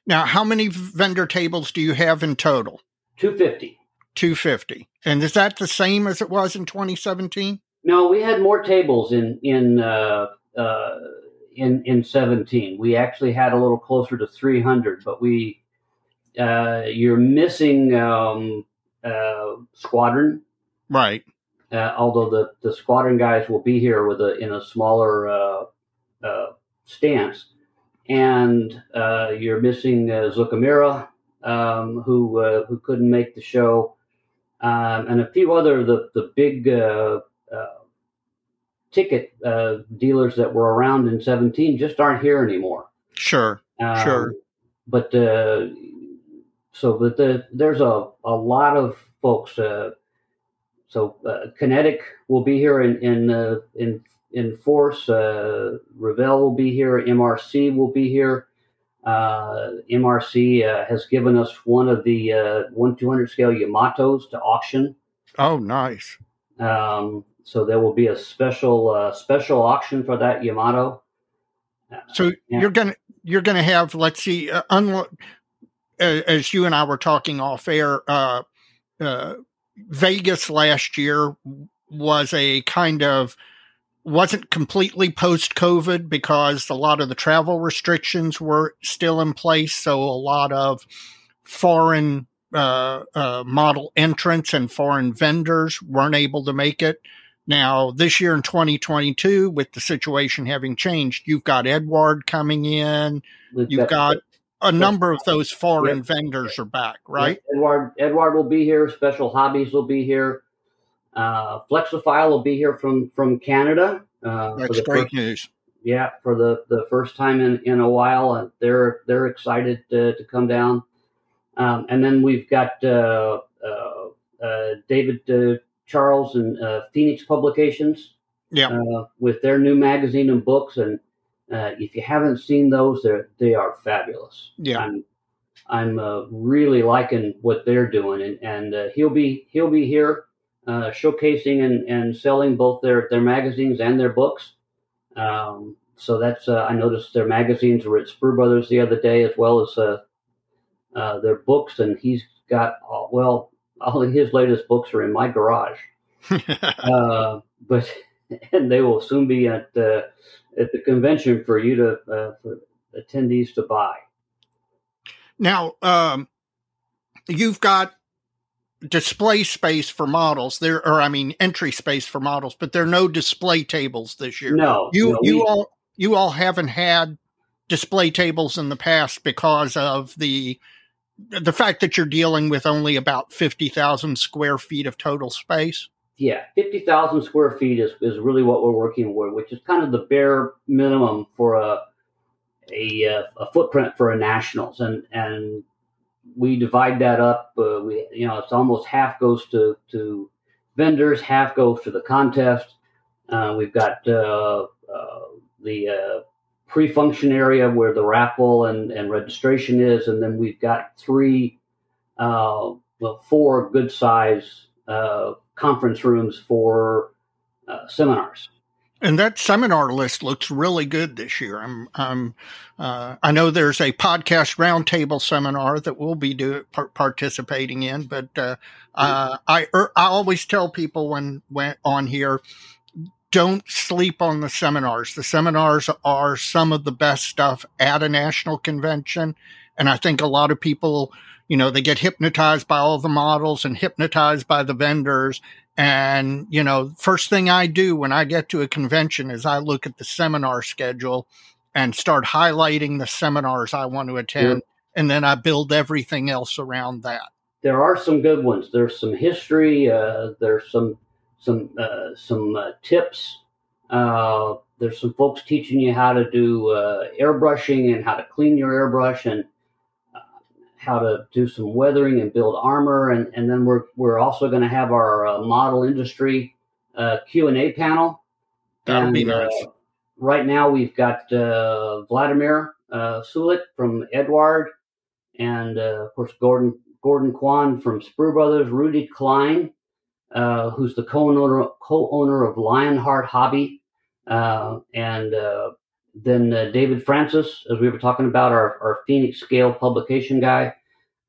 Now, how many vendor tables do you have in total? 250. 250. And is that the same as it was in 2017? No, we had more tables in in uh, uh, in in 17. We actually had a little closer to 300, but we uh, you're missing um, uh, squadron. Right. Uh, although the, the squadron guys will be here with a in a smaller uh, uh, stance, and uh, you're missing uh, Zoukei-Mura, um, who uh, who couldn't make the show, um, and a few other the the big uh, uh, ticket uh, dealers that were around in 17 just aren't here anymore. Sure. Um, Sure. But uh, so, but the, there's a, a lot of folks. So uh, Kinetic will be here in in uh, in in force. Uh, Revell will be here. MRC will be here. Uh, MRC uh, has given us one of the uh, one 200 scale Yamatos to auction. Oh, nice. Um, so there will be a special uh, special auction for that Yamato. So Yeah. you're gonna you're gonna have let's see, uh, unlo- as you and I were talking off air, uh, uh, Vegas last year was a kind of wasn't completely post COVID because a lot of the travel restrictions were still in place. So a lot of foreign uh, uh, model entrants and foreign vendors weren't able to make it. Now, this year in 2022, with the situation having changed, you've got Eduard coming in. You've got a number of those foreign vendors are back, right? Yeah, Eduard Eduard will be here. Special Hobbies will be here. Uh, Flexifile will be here from from Canada. Uh, for That's the great first- news. yeah, for the, the first time in, in a while, and they're they're excited to, to come down. Um, and then we've got uh, uh, uh, David uh, Charles and uh, Phoenix Publications. Yeah. with their new magazine and books, and uh, if you haven't seen those, they they are fabulous. Yeah. I'm I'm uh, really liking what they're doing, and and uh, he'll be he'll be here uh, showcasing and, and selling both their their magazines and their books. Um, so that's uh, I noticed their magazines were at Sprue Brothers the other day, as well as uh, uh, their books, and he's got all, well all of his latest books are in my garage. Uh, but and they will soon be at uh, at the convention for you to uh, for attendees to buy. now, um, you've got display space for models there, or I mean, entry space for models, but there are no display tables this year. No, you no, you we- all you all haven't had display tables in the past because of the the fact that you're dealing with only about 50,000 square feet of total space. Yeah, fifty thousand square feet is, is really what we're working with, which is kind of the bare minimum for a a, uh, a footprint for a nationals, and and we divide that up. Uh, we you know it's almost half goes to to vendors, half goes to the contest. Uh, we've got uh, uh, the uh, pre-function area where the raffle and, and registration is, and then we've got three, well, four good size uh, conference rooms for seminars. And that seminar list looks really good this year. I'm, I'm uh, I know there's a podcast roundtable seminar that we'll be do, par- participating in, but uh, uh, I er, I always tell people when when on here, don't sleep on the seminars. The seminars are some of the best stuff at a national convention, and I think a lot of people, you know, they get hypnotized by all the models and hypnotized by the vendors, and, you know, first thing I do when I get to a convention is I look at the seminar schedule and start highlighting the seminars I want to attend. And then I build everything else around that. There are some good ones. There's some history. Uh, there's some some uh, some uh, tips. Uh, there's some folks teaching you how to do uh, airbrushing and how to clean your airbrush and how to do some weathering and build armor, and, and then we're we're also going to have our uh, model industry uh, Q and A panel. That would be uh, nice. right now, we've got uh, Vladimir uh, Sulik from Eduard, and uh, of course Gordon Gordon Kwan from Sprue Brothers, Rudy Klein, who's the co-owner co-owner of Lionheart Hobby, and then uh, David Francis, as we were talking about, our, our Phoenix Scale publication guy,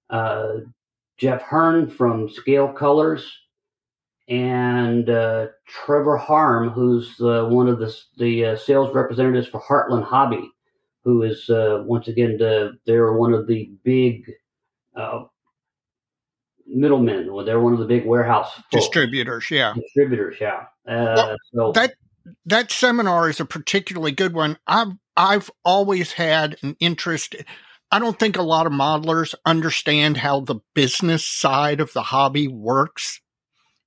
uh, Jeff Hearn from Scale Colors, and uh, Trevor Harm, who's one of the, the uh, sales representatives for Heartland Hobby, who is uh, once again the, they're one of the big uh, middlemen. They're one of the big warehouse folks. distributors. Yeah, distributors. Yeah. Well, so that that seminar is a particularly good one. I've I've always had an interest. I don't think a lot of modelers understand how the business side of the hobby works.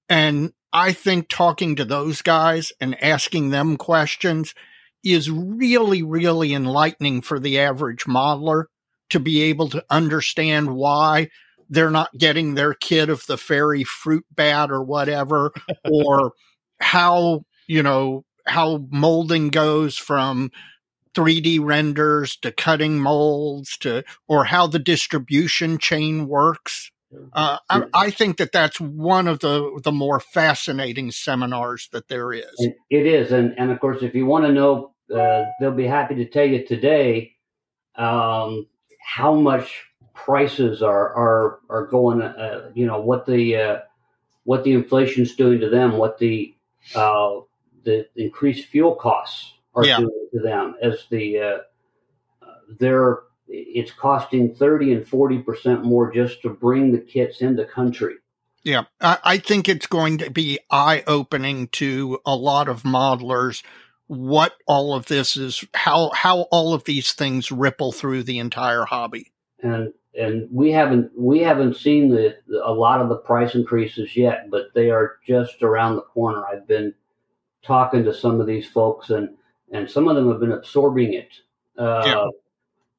And I think talking to those guys and asking them questions is really, really enlightening for the average modeler to be able to understand why they're not getting their kid of the fairy fruit bat or whatever, or how, you know, how molding goes from 3D renders to cutting molds to, or how the distribution chain works. Uh, I, I, think that that's one of the the more fascinating seminars that there is. It is, and and of course, if you want to know, uh, they'll be happy to tell you today um, how much prices are are are going. Uh, you know what the uh, what the inflation's doing to them, what the uh, the increased fuel costs are yeah. doing to them as the uh, they're it's costing 30 and 40 percent more just to bring the kits into country. Yeah I, I think it's going to be eye-opening to a lot of modelers what all of this is how how all of these things ripple through the entire hobby. And and we haven't we haven't seen the, the, a lot of the price increases yet but they are just around the corner. I've been talking to some of these folks, and and some of them have been absorbing it uh, yeah.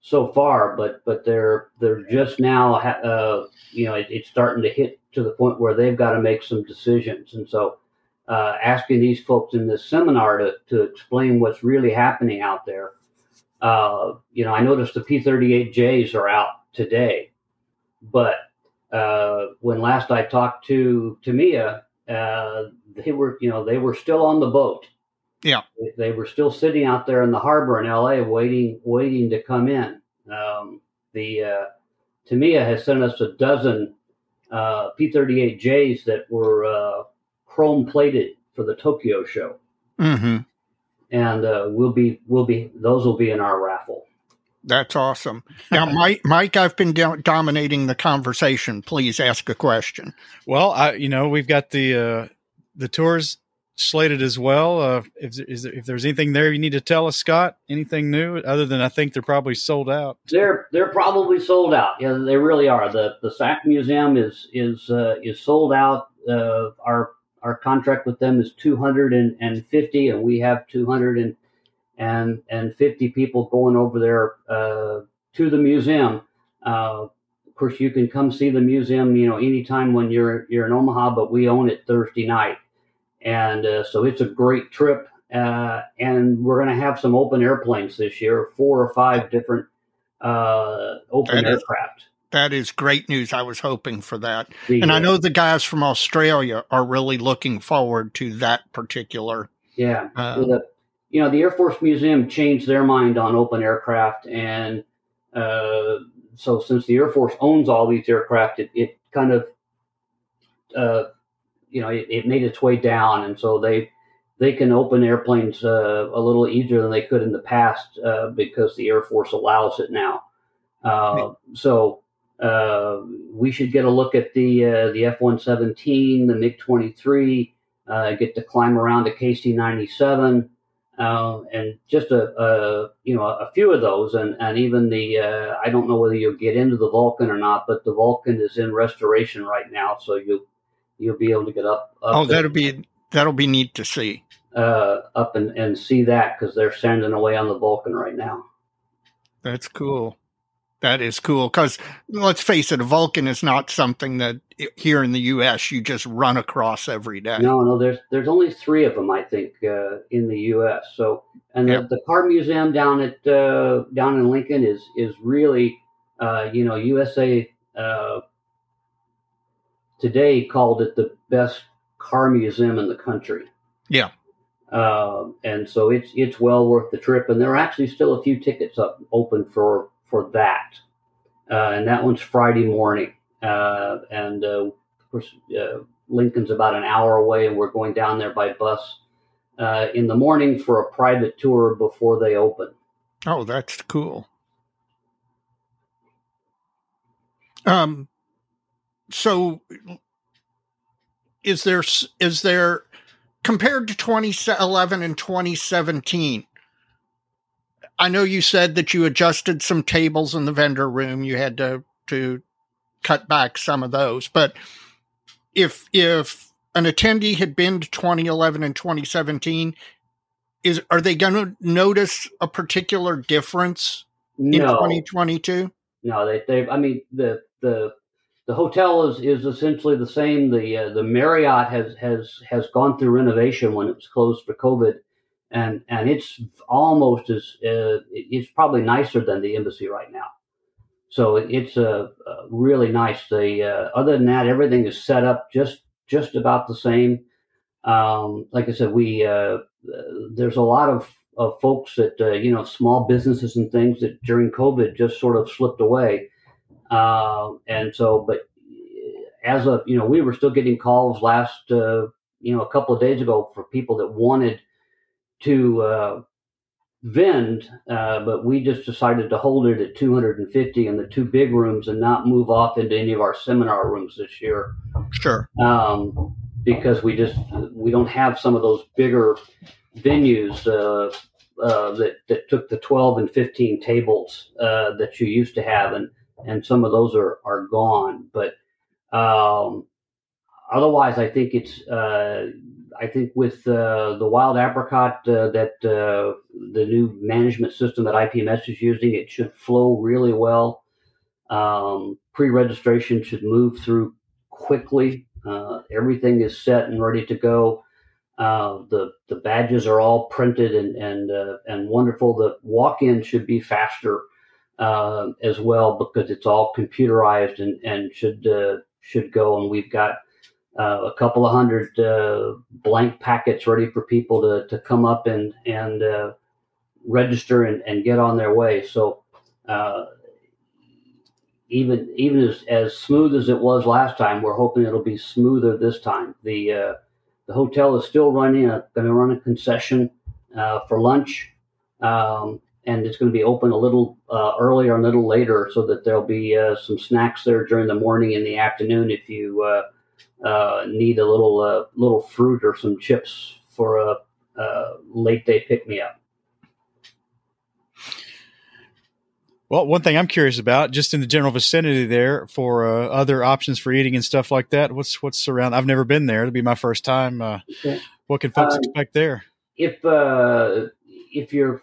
so far, but but they're they're just now, uh, you know, it, it's starting to hit to the point where they've got to make some decisions, and so. Uh, asking these folks in this seminar to, to explain what's really happening out there. Uh, you know, I noticed the P38Js are out today, but uh, when last I talked to Tamiya, uh, they were, you know, they were still on the boat. Yeah, they were still sitting out there in the harbor in L.A. waiting, waiting to come in. Um, the uh, Tamiya has sent us a dozen uh, P38Js that were uh, chrome plated for the Tokyo show, mm-hmm. and uh, we'll be, we'll be, those will be in our raffle. That's awesome. Now, Mike, Mike, I've been do- dominating the conversation. Please ask a question. Well, I, you know, we've got the uh, the tours slated as well. Uh, if, is, if there's anything there you need to tell us, Scott, anything new other than I think they're probably sold out. They're they're probably sold out. Yeah, they really are. the The SAC Museum is is uh, is sold out. Uh, our our contract with them is 250, and we have 200 and and and 50 people going over there uh, to the museum. Uh, of course, you can come see the museum, you know, anytime when you're you're in Omaha, but we own it Thursday night, and uh, so it's a great trip. Uh, and we're going to have some open airplanes this year, four or five different uh, open That is- aircraft. That is great news. I was hoping for that. The, And I uh, know the guys from Australia are really looking forward to that particular. Yeah. So the, you know, the Air Force Museum changed their mind on open aircraft. And uh, so since the Air Force owns all these aircraft, it, it kind of, uh, you know, it, it made its way down. And so they, they can open airplanes uh, a little easier than they could in the past uh, because the Air Force allows it now. Uh, so uh, we should get a look at the uh, the F one seventeen, the MiG twenty three, uh, get to climb around the KC ninety seven, uh, and just a, a you know a few of those, and and even the uh, I don't know whether you'll get into the Vulcan or not, but the Vulcan is in restoration right now, so you you'll be able to get up. up Oh, there that'll be that'll be neat to see. uh, up and, and see that because they're sanding away on the Vulcan right now. That's cool. That is cool because let's face it, a Vulcan is not something that here in the U.S. you just run across every day. No, no, there's there's only three of them, I think, uh, in the U.S. So, and Yep. the, the car museum down at uh, down in Lincoln is is really, uh, you know, USA uh, Today called it the best car museum in the country. Yeah. Uh, and so it's it's well worth the trip, and there are actually still a few tickets up open for for that, uh, and that one's Friday morning, uh, and uh, of course uh, Lincoln's about an hour away, and we're going down there by bus uh, in the morning for a private tour before they open. Oh, that's cool. Um, so is there is there compared to 2011 and 2017? I know you said that you adjusted some tables in the vendor room. You had to to cut back some of those, but if if an attendee had been to 2011 and 2017, is are they going to notice a particular difference in 2022? No, they, they. I mean, the the the hotel is is essentially the same. The uh, the Marriott has has has gone through renovation when it was closed for COVID, and and it's almost as uh, it's probably nicer than the embassy right now. So it's a, really nice. The uh, other than that, everything is set up just just about the same. Um, like I said, we uh, there's a lot of of folks that uh, you know small businesses and things that during COVID just sort of slipped away, uh, and so but as of you know we were still getting calls last uh, you know a couple of days ago for people that wanted to uh, vend, uh, but we just decided to hold it at 250 in the two big rooms and not move off into any of our seminar rooms this year Sure. um, because we just we don't have some of those bigger venues uh, uh, that that took the 12 and 15 tables uh, that you used to have, and and some of those are are gone. But um, otherwise, I think it's uh, I think with uh, the Wild Apricot uh, that uh, the new management system that IPMS is using, it should flow really well. Um, pre-registration should move through quickly. Uh, everything is set and ready to go. Uh, the the badges are all printed and and uh, and wonderful. The walk-in should be faster as well because it's all computerized and and should should go. And we've got uh, a couple of hundred uh, blank packets ready for people to to come up and and uh, register and, and get on their way. So. Uh, even even as, as smooth as it was last time, we're hoping it'll be smoother this time. The uh, the hotel is still running going to run a concession uh, for lunch, um, and it's going to be open a little uh, earlier and a little later, so that there'll be uh, some snacks there during the morning and the afternoon if you uh, need a little uh, little fruit or some chips for a, a late day pick me up. Well, one thing I'm curious about, just in the general vicinity there, for uh, other options for eating and stuff like that. What's what's around? I've never been there. It'll be my first time. Uh, Okay. what can folks Um, expect there? if uh, if you're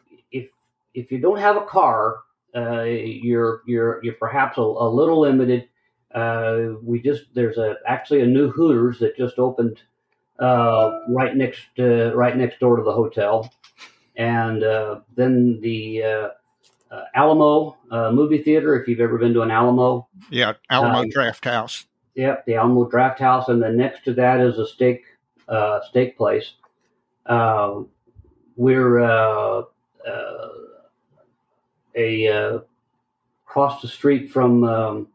if you don't have a car, uh, you're you're you're perhaps a, a little limited. Uh, we just there's a actually a new Hooters that just opened uh, right next uh, right next door to the hotel, and uh, then the uh, uh, Alamo uh, movie theater. If you've ever been to an Alamo, Yeah, Alamo Drafthouse. Yep, the Alamo Drafthouse, and then next to that is a steak uh, steak place. We're uh, uh, a uh, across the street from um,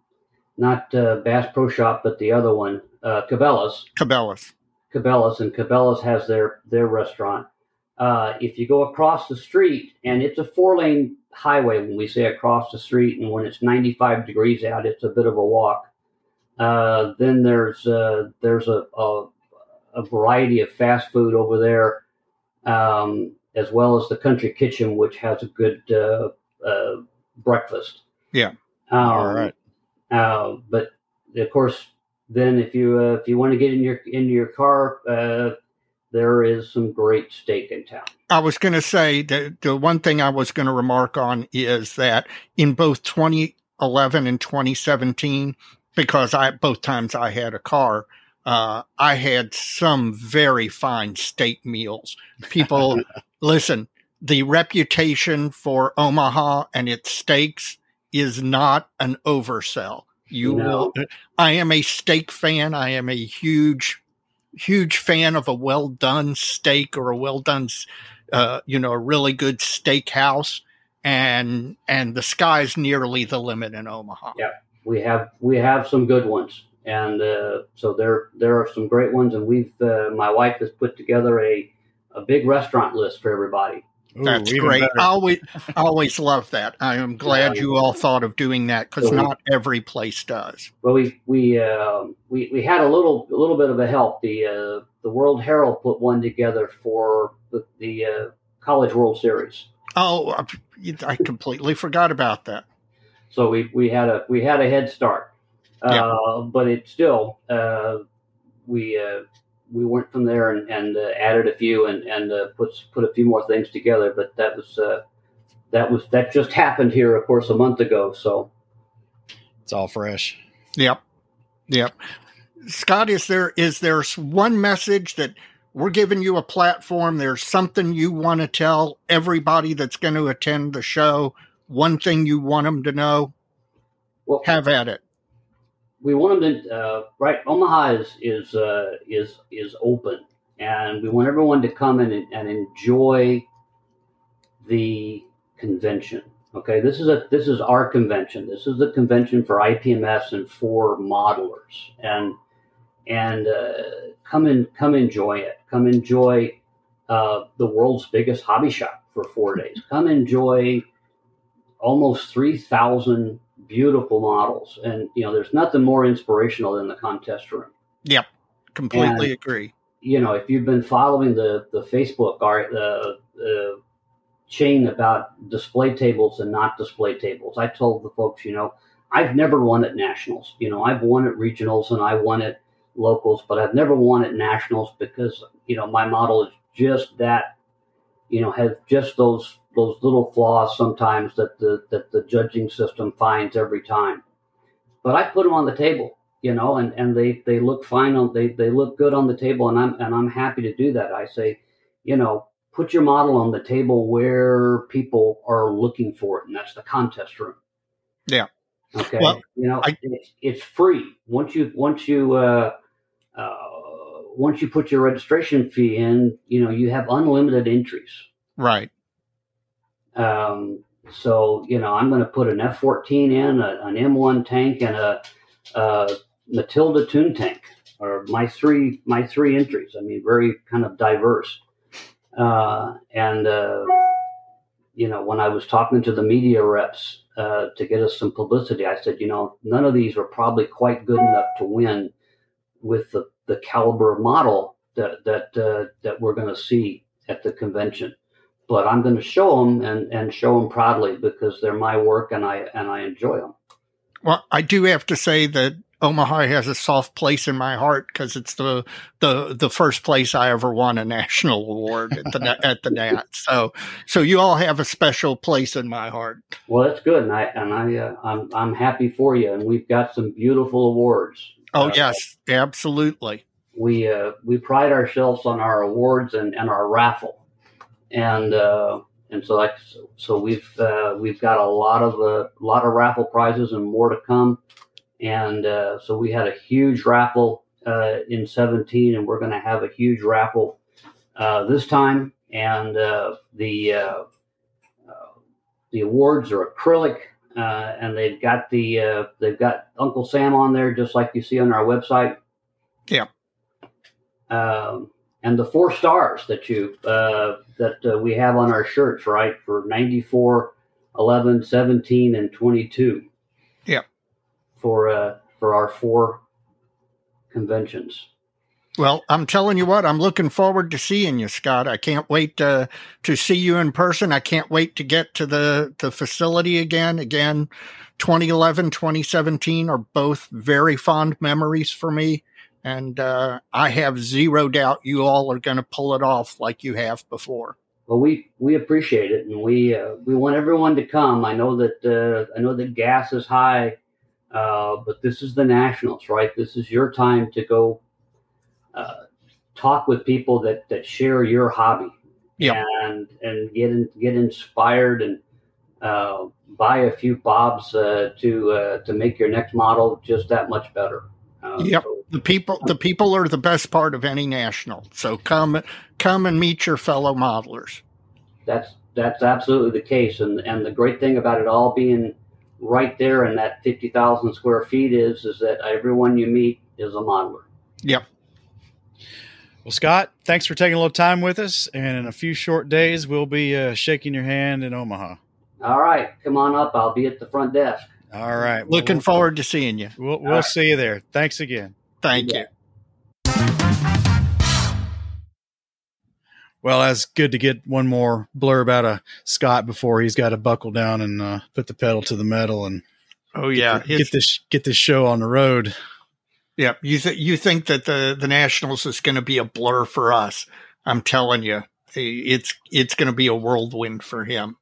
not uh, Bass Pro Shop, but the other one, uh, Cabela's. Cabela's. Cabela's, and Cabela's has their their restaurant. Uh, if you go across the street, and it's a four lane highway when we say across the street, and when it's 95 degrees out, it's a bit of a walk. Uh, then there's uh, there's a, a a variety of fast food over there, um, as well as the Country Kitchen, which has a good uh, uh, breakfast. Yeah. Um, All right. Uh, but of course, then if you uh, if you want to get in your in your car, uh, there is some great steak in town. I was going to say that the one thing I was going to remark on is that in both 2011 and 2017, because I both times I had a car, uh, I had some very fine steak meals. People, listen, the reputation for Omaha and its steaks is not an oversell. You No. will. I am a steak fan. I am a huge, huge fan of a well done steak or a well done, uh, you know, a really good steakhouse. And and the sky's nearly the limit in Omaha. Yeah. We have we have some good ones, and uh, so there there are some great ones, and we've uh, my wife has put together a a big restaurant list for everybody. Ooh, That's great. better. I always, I always love that. I am glad Yeah. you all thought of doing that because So not every place does. Well, we we uh, we we had a little a little bit of a help. The uh, the World Herald put one together for the, the uh, College World Series. Oh, I- I completely forgot about that. So we, we had a we had a head start, Yeah. uh, but it still uh, we uh, we went from there and, and uh, added a few and and uh, put put a few more things together. But that was uh, that was that just happened here, of course, a month ago. So It's all fresh. Yep, yep. Scott, is there is there one message that we're giving you a platform? There's something you want to tell everybody that's going to attend the show. One thing you want them to know. well, Have at it. We want them to uh, right. Omaha is is uh, is is open, and we want everyone to come in and, and enjoy the convention. Okay, this is a this is our convention. This is the convention for IPMS and for modelers, and and uh, come and come enjoy it. Come enjoy uh, the world's biggest hobby shop for four days. Come enjoy almost three thousand beautiful models, and you know there's nothing more inspirational than the contest room Yep, completely And- agree. you know, if you've been following the the Facebook art, the the chain about display tables and not display tables, I told the folks, you know, I've never won at nationals. You know, I've won at regionals and I won at locals, but I've never won at nationals because you know my model is just that. You know, has just those those little flaws sometimes that the that the judging system finds every time. But I put them on the table you know, and, and they, they look fine on they, they look good on the table and I'm and I'm happy to do that. I say, you know, put your model on the table where people are looking for it, and that's the contest room. Yeah. Okay. Well, you know, I- it's, it's free once you once you uh, uh, once you put your registration fee in. You know, you have unlimited entries. Right. Um, so you know, I'm going to put an F-14 in, a, an M1 tank, and a, a Matilda tune tank, or my three my three entries. I mean, very kind of diverse. Uh, and uh, you know, when I was talking to the media reps uh, to get us some publicity, I said, you know, none of these are probably quite good enough to win with the, the caliber of model that that uh, that we're going to see at the convention but I'm going to show them and, and show them proudly because they're my work and I and I enjoy them. Well, I do have to say that Omaha has a soft place in my heart because it's the the the first place I ever won a national award at the at the NAT. So so you all have a special place in my heart. Well, that's good, and I and I uh, I'm I'm happy for you. And we've got some beautiful awards. Oh uh, yes, absolutely. We uh, we pride ourselves on our awards and, and our raffle, and uh, and so like so, so we've uh, we've got a lot of a lot of raffle prizes and more to come and uh, so we had a huge raffle uh, in 17, and we're going to have a huge raffle uh, this time. And uh, the uh, uh, the awards are acrylic, and they've got the they've got Uncle Sam on there, just like you see on our website. Yeah. Um, and the four stars that you that we have on our shirts, right, for 94, 11, 17, and 22 Yeah. for uh, for our four conventions. Well, I'm telling you what, I'm looking forward to seeing you, Scott. I can't wait to to see you in person. I can't wait to get to the the facility again. Again, 2011, 2017 are both very fond memories for me, and uh, I have zero doubt you all are going to pull it off like you have before. Well, we we appreciate it, and we uh, we want everyone to come. I know that uh, I know that gas is high uh, but this is the Nationals, right? This is your time to go uh, talk with people that, that share your hobby yep. and and get in, get inspired and uh, buy a few bobs uh, to uh, to make your next model just that much better. yep, so, the people the people are the best part of any national. So come come and meet your fellow modelers. That's that's absolutely the case, and and the great thing about it all being right there in that 50,000 square feet is is that everyone you meet is a modeler. Yep. Well, Scott, thanks for taking a little time with us. And in a few short days, we'll be uh, shaking your hand in Omaha. All right. Come on up. I'll be at the front desk. All right. Looking we'll, forward to seeing you. We'll, we'll right. see you there. Thanks again. Thank you. Well, that's good to get one more blurb out of Scott before he's got to buckle down and uh, put the pedal to the metal and oh yeah, get, get this get this show on the road. Yeah, you th- you think that the the Nationals is going to be a blur for us? I'm telling you, it's it's going to be a whirlwind for him.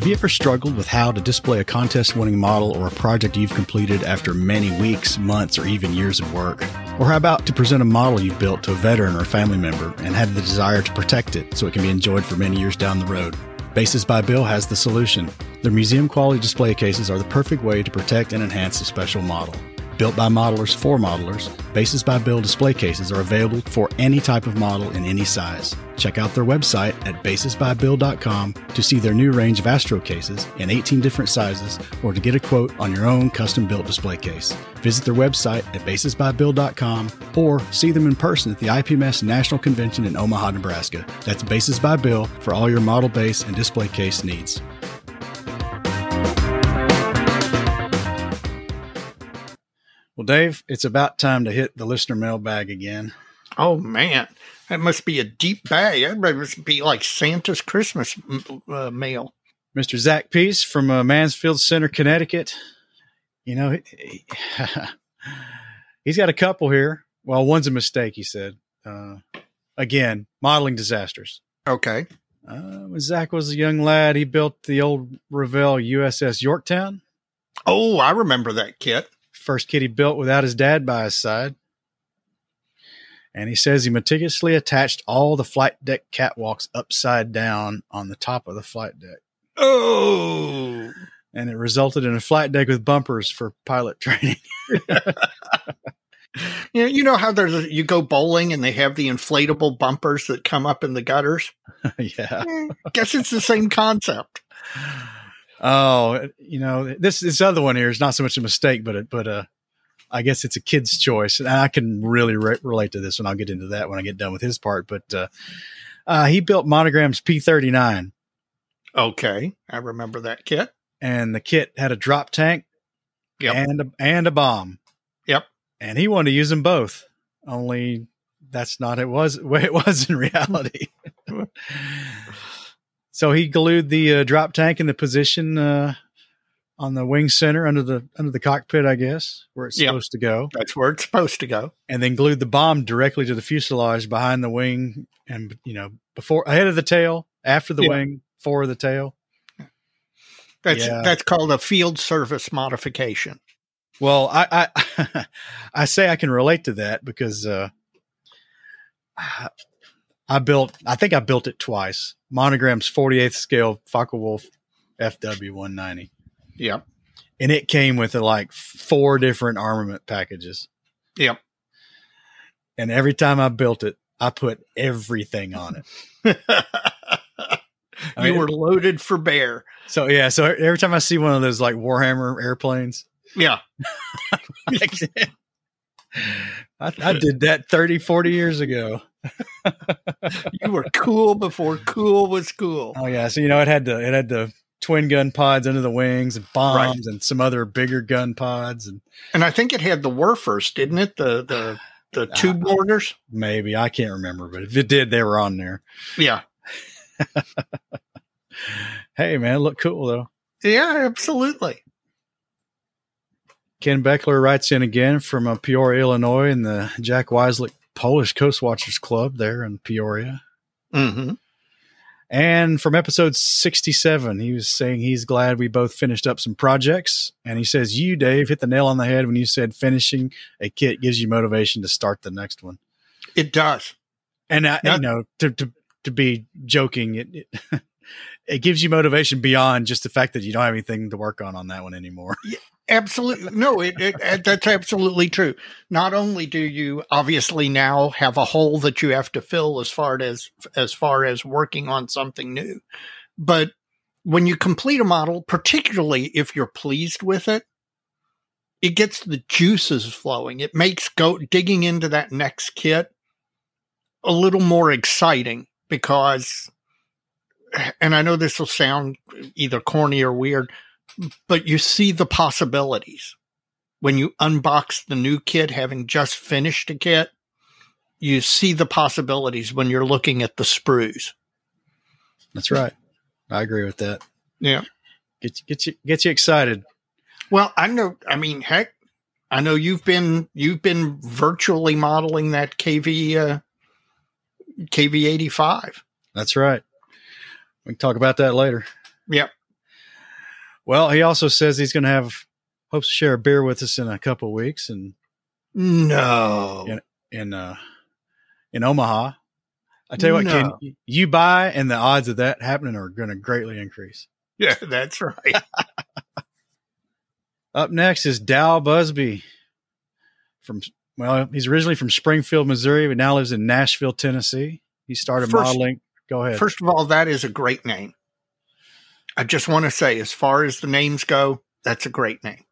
Have you ever struggled with how to display a contest winning model or a project you've completed after many weeks, months, or even years of work? Or how about to present a model you've built to a veteran or a family member and have the desire to protect it so it can be enjoyed for many years down the road? Bases by Bill has the solution. Their museum quality display cases are the perfect way to protect and enhance a special model. Built by modelers for modelers, Bases by Bill display cases are available for any type of model in any size. Check out their website at basesbybill.com to see their new range of Astro cases in 18 different sizes or to get a quote on your own custom built display case. Visit their website at basesbybill.com or see them in person at the IPMS National Convention in Omaha, Nebraska. That's Bases by Bill for all your model base and display case needs. Well, Dave, it's about time to hit the listener mailbag again. Oh man, that must be a deep bag. That must be like Santa's Christmas uh, mail. Mr. Zach Peace from uh, Mansfield Center, Connecticut. You know, he, has got a couple here. Well, one's a mistake, he said. Uh, again, modeling disasters. Okay. Uh, when Zach was a young lad, he built the old Revell USS Yorktown. Oh, I remember that kit. First kit he built without his dad by his side. And he says he meticulously attached all the flight deck catwalks upside down on the top of the flight deck. Oh. And it resulted in a flight deck with bumpers for pilot training. you know, you know how there's a, you go bowling and they have the inflatable bumpers that come up in the gutters. yeah, eh, guess it's the same concept. Oh, you know, this this other one here is not so much a mistake, but it, but uh, I guess it's a kid's choice, and I can really re- relate to this, and I'll get into that when I get done with his part. But uh, uh, he built Monogram's P thirty nine. Okay, I remember that kit. And the kit had a drop tank, yep. and a, and a bomb. Yep. And he wanted to use them both. Only that's not it was way it was in reality. So he glued the uh, drop tank in the position uh, on the wing center under the under the cockpit, I guess, where it's Yep. supposed to go, That's where it's supposed to go. and then glued the bomb directly to the fuselage behind the wing, and you know before ahead of the tail, after the Yeah. wing, for the tail. That's Yeah. that's called a field service modification. Well, I I, I say I can relate to that because uh, I built I think I built it twice. Monogram's 48th scale Focke-Wulf FW 190, Yep. and it came with uh, like four different armament packages. Yep. And every time I built it, I put everything on it. I you mean- were loaded for bear. So yeah, so every time I see one of those like Warhammer airplanes, Yeah. I, I did that 30, 40 years ago. You were cool before cool was cool. Oh yeah, so you know it had the it had the twin gun pods under the wings and bombs and some other bigger gun pods and And I think it had the Werfers, didn't it? The the the tube mortars. maybe I can't remember, but if it did, they were on there. Yeah. Hey man, look cool though. Yeah, absolutely. Ken Beckler writes in again from uh, Peoria, Illinois, in the Jack Weislich Polish Coast Watchers Club there in Peoria. hmm And from episode 67, he was saying he's glad we both finished up some projects. And he says, You, Dave, hit the nail on the head when you said finishing a kit gives you motivation to start the next one. It does. And, I, Yeah. you know, to, to, to be joking, it, it, it gives you motivation beyond just the fact that you don't have anything to work on on that one anymore. Absolutely. No, it, it, it- that's absolutely true. Not only do you obviously now have a hole that you have to fill as far as as far as working on something new, but when you complete a model, particularly if you're pleased with it, it gets the juices flowing. It makes go digging into that next kit a little more exciting because and I know this will sound either corny or weird, but you see the possibilities when you unbox the new kit having just finished a kit you see the possibilities when you're looking at the sprues That's right. I agree with that. yeah Get, get you, get you excited. well i know i mean heck i know you've been you've been virtually modeling that kv uh, kv85 That's right. We can talk about that later. Yep. Well, he also says he's going to have hopes to share a beer with us in a couple of weeks and no Yeah. in uh in Omaha. I tell you what, No. Ken, you buy and the odds of that happening are going to greatly increase. yeah that's right Up next is Dal Busby from well, he's originally from Springfield, Missouri, but now lives in Nashville, Tennessee. He started First- modeling. Go ahead. First of all, that is a great name. I just want to say, as far as the names go, that's a great name.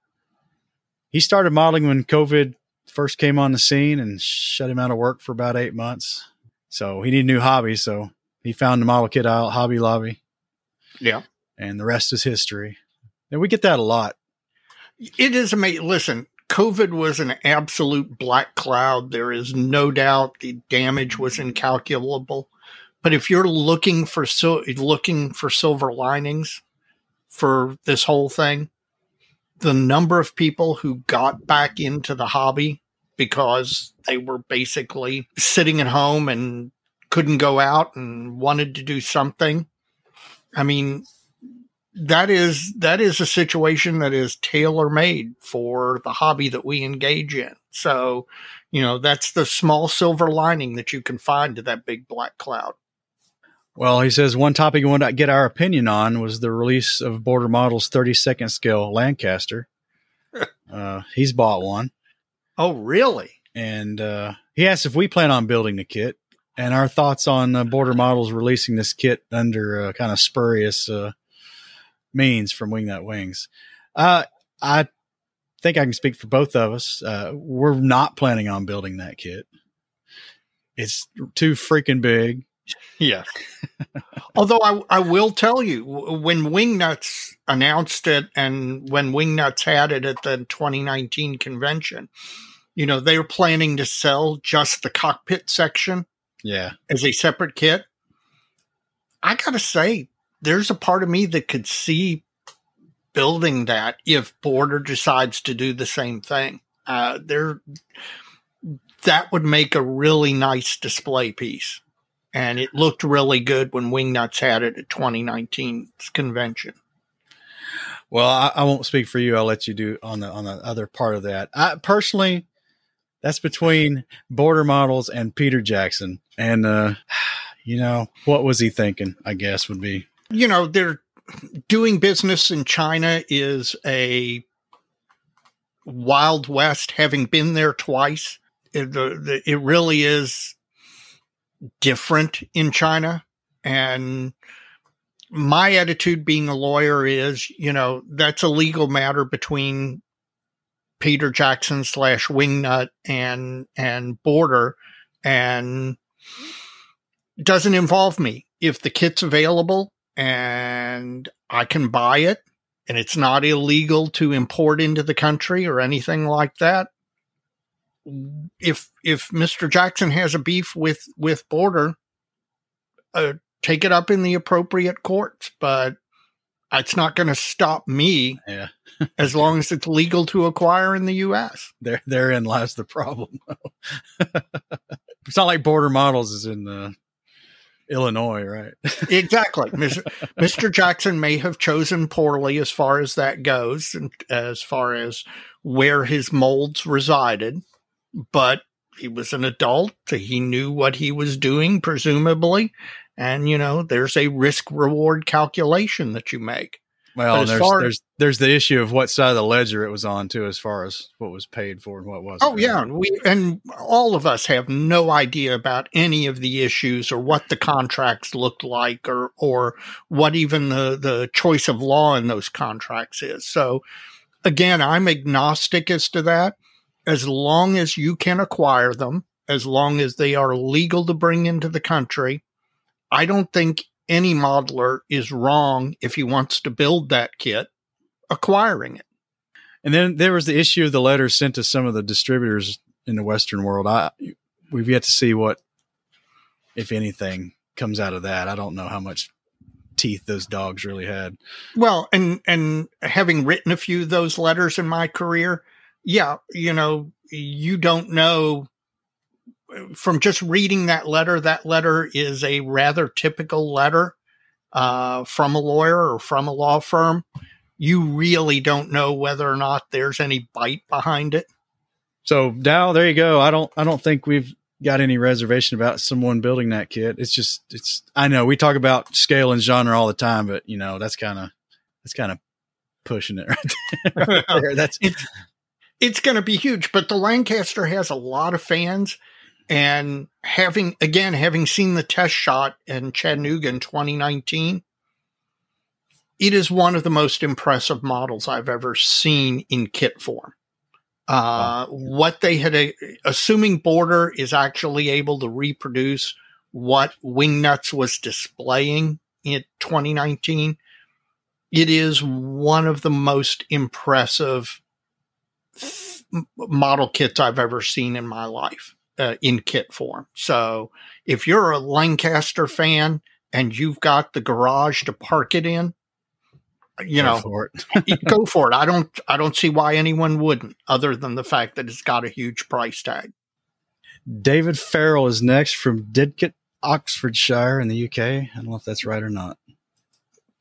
he started modeling when COVID first came on the scene and shut him out of work for about eight months. So he needed a new hobby. So he found the model kit out, Hobby Lobby, Yeah. and the rest is history. And we get that a lot. It is amazing. Listen, COVID was an absolute black cloud. There is no doubt the damage was incalculable. But if you're looking for so looking for silver linings for this whole thing, the number of people who got back into the hobby because they were basically sitting at home and couldn't go out and wanted to do something. I mean, that is that is a situation that is tailor made for the hobby that we engage in. So, you know, that's the small silver lining that you can find to that big black cloud. Well, he says one topic he wanted to get our opinion on was the release of Border Models 32nd scale Lancaster. uh, he's bought one. Oh, really? and uh, he asked if we plan on building the kit and our thoughts on uh, Border Models releasing this kit under uh, kind of spurious uh, means from Wingnut Wings. Uh, I think I can speak for both of us. Uh, we're not planning on building that kit. It's too freaking big. Yes. Although I, I will tell you, when Wingnuts announced it and when Wingnuts had it at the 2019 convention, you know, they were planning to sell just the cockpit section Yeah. as a separate kit. I got to say, there's a part of me that could see building that if Border decides to do the same thing. Uh, there, that would make a really nice display piece. And it looked really good when Wingnuts had it at 2019's convention. Well, I, I, won't speak for you. I'll let you do on the on the other part of that. I personally, that's between Border Models and Peter Jackson, and uh, you know what was he thinking? I guess would be you know they're doing business in China is a wild west. Having been there twice, it, the, the, it really is different in China, and my attitude being a lawyer is, you know, that's a legal matter between Peter Jackson slash Wingnut and and Border, and doesn't involve me. If the kit's available and I can buy it, and it's not illegal to import into the country or anything like that. If if Mr. Jackson has a beef with with Border, uh, take it up in the appropriate courts, but it's not going to stop me yeah. as long as it's legal to acquire in the U.S. There, therein lies the problem. it's not like Border Models is in uh, Illinois, right? exactly. Mr. Jackson may have chosen poorly as far as that goes, and as far as where his molds resided, but he was an adult. He knew what he was doing, presumably, and you know there's a risk reward calculation that you make. Well there's, far, there's there's the issue of what side of the ledger it was on too as far as what was paid for and what was oh yeah. We and all of us have no idea about any of the issues or what the contracts looked like or or what even the the choice of law in those contracts is. So again i'm agnostic as to that as long as you can acquire them as long as they are legal to bring into the country I don't think any modeler is wrong if he wants to build that kit, acquiring it. And then there was the issue of the letters sent to some of the distributors in the Western world. I we've yet to see what, if anything, comes out of that. I don't know how much teeth those dogs really had. Well, and and having written a few of those letters in my career, yeah, you know, you don't know from just reading that letter, that letter is a rather typical letter uh, from a lawyer or from a law firm. You really don't know whether or not there's any bite behind it. So Dow, there you go. I don't I don't think we've got any reservation about someone building that kit. It's just it's I know we talk about scale and genre all the time, but you know, that's kind of that's kind of pushing it right there. right there. That's it's it's going to be huge, but the Lancaster has a lot of fans and having, again, having seen the test shot in Chattanooga in 2019, it is one of the most impressive models I've ever seen in kit form. Uh, what they had, uh, assuming Border is actually able to reproduce what Wingnuts was displaying in 2019, it is one of the most impressive model kits I've ever seen in my life uh, in kit form. So if you're a Lancaster fan and you've got the garage to park it in, you go know, for go for it. I don't, I don't see why anyone wouldn't, other than the fact that it's got a huge price tag. David Farrell is next from Didcot, Oxfordshire in the UK. I don't know if that's right or not.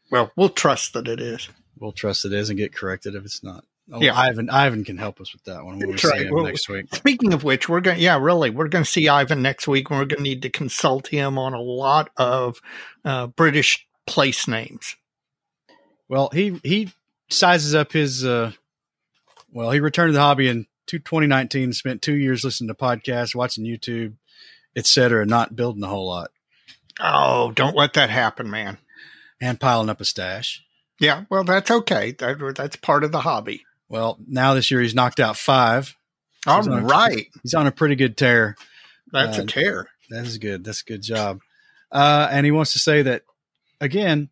Well, we'll trust that it is. We'll trust it is and get corrected if it's not. Oh, yeah, Ivan. Ivan can help us with that one. We'll see him well, next week. Speaking of which, we're going. Yeah, really, we're going to see Ivan next week, and we're going to need to consult him on a lot of uh, British place names. Well, he he sizes up his. Uh, well, he returned to the hobby in 2019. Spent two years listening to podcasts, watching YouTube, etc., not building a whole lot. Oh, don't let that happen, man. And piling up a stash. Yeah, well, that's okay. That, that's part of the hobby. Well, now this year he's knocked out five. All he's right, a, he's on a pretty good tear. That's uh, a tear. That is good. That's a good job. Uh, and he wants to say that again.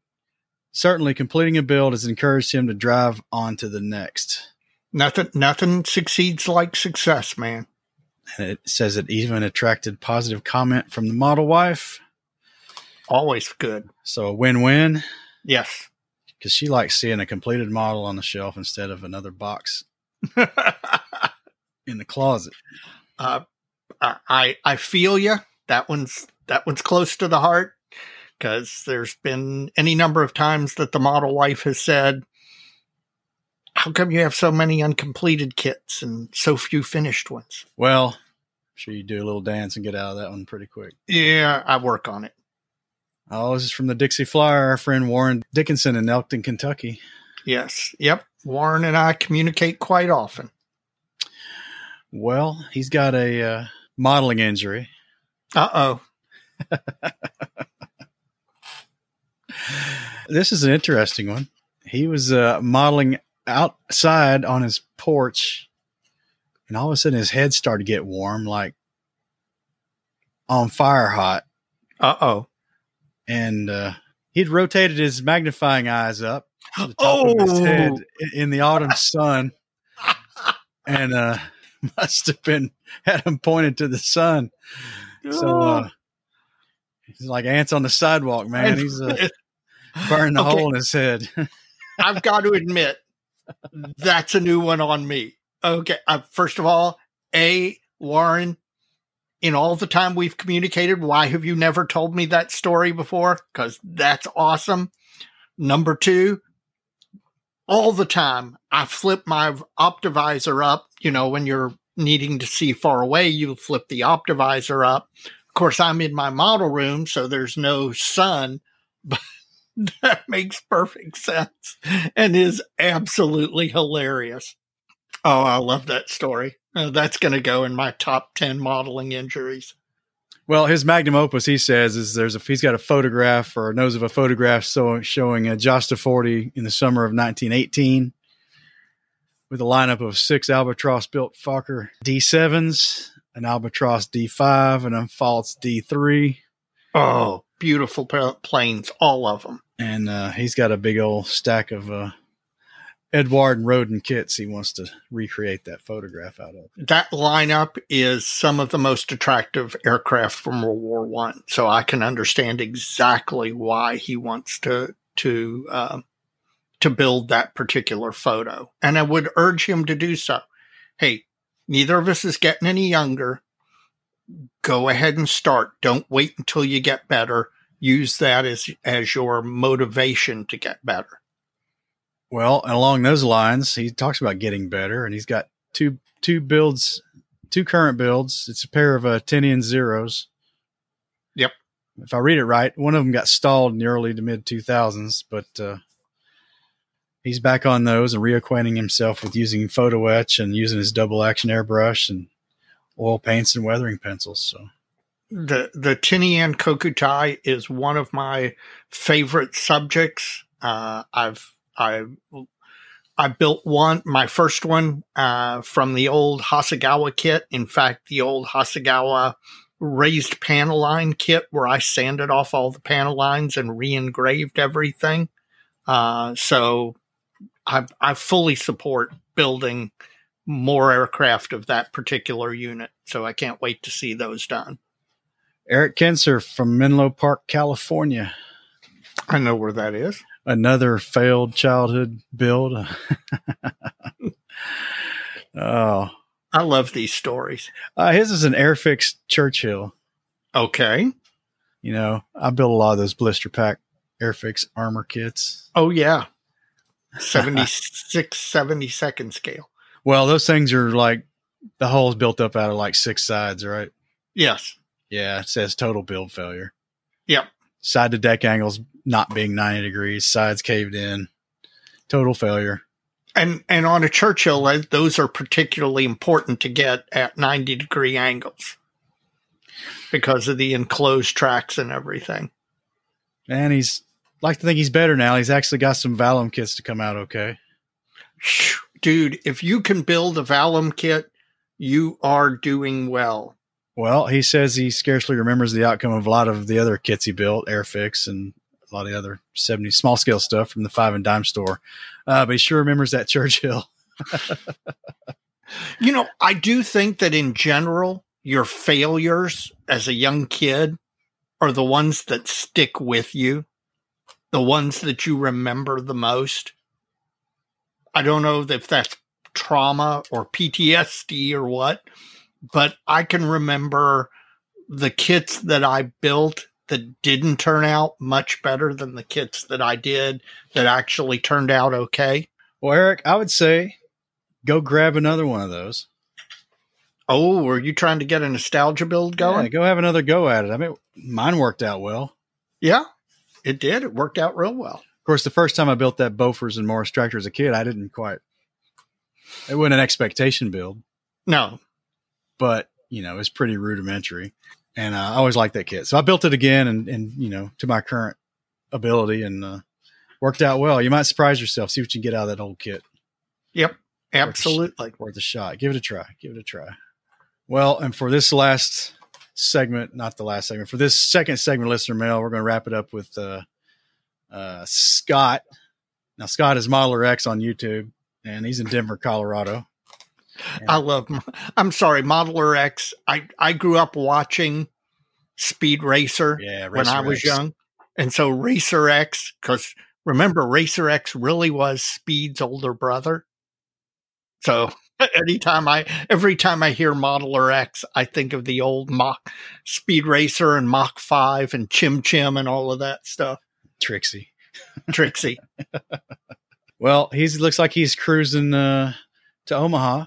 Certainly, completing a build has encouraged him to drive on to the next. Nothing, nothing succeeds like success, man. And it says it even attracted positive comment from the model wife. Always good. So a win-win. Yes because she likes seeing a completed model on the shelf instead of another box in the closet. uh, I I feel you. That one's that one's close to the heart because there's been any number of times that the model wife has said, "How come you have so many uncompleted kits and so few finished ones?" Well, I'm sure you do a little dance and get out of that one pretty quick. Yeah, I work on it. Oh, this is from the Dixie Flyer, our friend Warren Dickinson in Elkton, Kentucky. Yes. Yep. Warren and I communicate quite often. Well, he's got a uh, modeling injury. Uh oh. This is an interesting one. He was uh, modeling outside on his porch, and all of a sudden his head started to get warm, like on fire hot. Uh oh. And uh, he'd rotated his magnifying eyes up to the top of his head Oh. in the autumn sun, and uh, must have been had him pointed to the sun. So uh, he's like ants on the sidewalk, man. He's uh, burning the Okay. hole in his head. I've got to admit, that's a new one on me. Okay. Uh, first of all, A, Warren, in all the time we've communicated, why have you never told me that story before? Because that's awesome. Number two, all the time I flip my optivisor up. You know, when you're needing to see far away, you flip the optivisor up. Of course, I'm in my model room, so there's no sun, but that makes perfect sense and is absolutely hilarious. Oh, I love that story. Uh, that's going to go in my top 10 modeling injuries. Well, his magnum opus, he says, is there's a he's got a photograph or knows of a photograph so, showing a Jasta 40 in the summer of 1918 with a lineup of six Albatros built Fokker D7s, an Albatros D5, a Pfalz D3, Oh, beautiful planes, all of them. and uh, he's got a big old stack of uh, Eduard and Roden kits he wants to recreate that photograph out of. That lineup is some of the most attractive aircraft from World War One, so I can understand exactly why he wants to to um, to build that particular photo, and I would urge him to do so. Hey, neither of us is getting any younger. Go ahead and start. Don't wait until you get better. Use that as as your motivation to get better. Well, and along those lines, he talks about getting better, and he's got two two builds, two current builds. It's a pair of uh, Tainan zeros. Yep. If I read it right, one of them got stalled in the early to mid two thousands, but uh, he's back on those and reacquainting himself with using photo etch and using his double action airbrush and oil paints and weathering pencils. So the the Tainan Kokutai is one of my favorite subjects. Uh, I've I I built one, my first one uh, from the old Hasegawa kit. In fact, the old Hasegawa raised panel line kit where I sanded off all the panel lines and re-engraved everything. Uh, so I I fully support building more aircraft of that particular unit. So I can't wait to see those done. Eric Kinser from Menlo Park, California. I know where that is. Another failed childhood build. oh, I love these stories. uh, his is an Airfix Churchill. Okay. You know, I built a lot of those blister pack Airfix armor kits. Oh, yeah. 76, 72nd scale. Well, those things are like the hull's built up out of like six sides, right? Yes. Yeah, it says total build failure. Yep. Side to deck angles not being 90 degrees, sides caved in, total failure. And and on a Churchill, uh, those are particularly important to get at 90 degree angles because of the enclosed tracks and everything. And he's like to think he's better now. He's actually got some Valom kits to come out okay. Dude, if you can build a Valom kit, you are doing well. Well, he says he scarcely remembers the outcome of a lot of the other kits he built, Airfix and a lot of the other 70 small scale stuff from the five and dime store. Uh, but he sure remembers that Churchill. You know, I do think that in general, your failures as a young kid are the ones that stick with you the ones that you remember the most? I don't know if that's trauma or PTSD or what, but I can remember the kits that I built that didn't turn out much better than the kits that I did that actually turned out okay. Well, Eric, I would say go grab another one of those. Oh, were you trying to get a nostalgia build going? Yeah, go have another go at it. I mean, mine worked out well. Yeah, it did. It worked out real well. Of course, the first time I built that Bofors and Morris tractor as a kid, I didn't quite. It wasn't an expectation build. No, but you know, it's pretty rudimentary, and uh, I always liked that kit. So I built it again, and and you know, to my current ability, and uh, worked out well. You might surprise yourself. See what you get out of that old kit. Yep, absolutely worth a, worth a shot. Give it a try. Give it a try. Well, and for this last segment, not the last segment, for this second segment, listener mail, we're going to wrap it up with uh, uh, Scott. Now, Scott is Modeler X on YouTube, and he's in Denver, Colorado. And I love. I'm sorry, Modeler X. I I grew up watching Speed Racer, yeah, Racer when I was X. young, and so Racer X. Because remember, Racer X really was Speed's older brother. So anytime I every time I hear Modeler X, I think of the old Mach Speed Racer and Mach Five and Chim Chim and all of that stuff. Trixie, Trixie. well, he looks like he's cruising uh, to Omaha.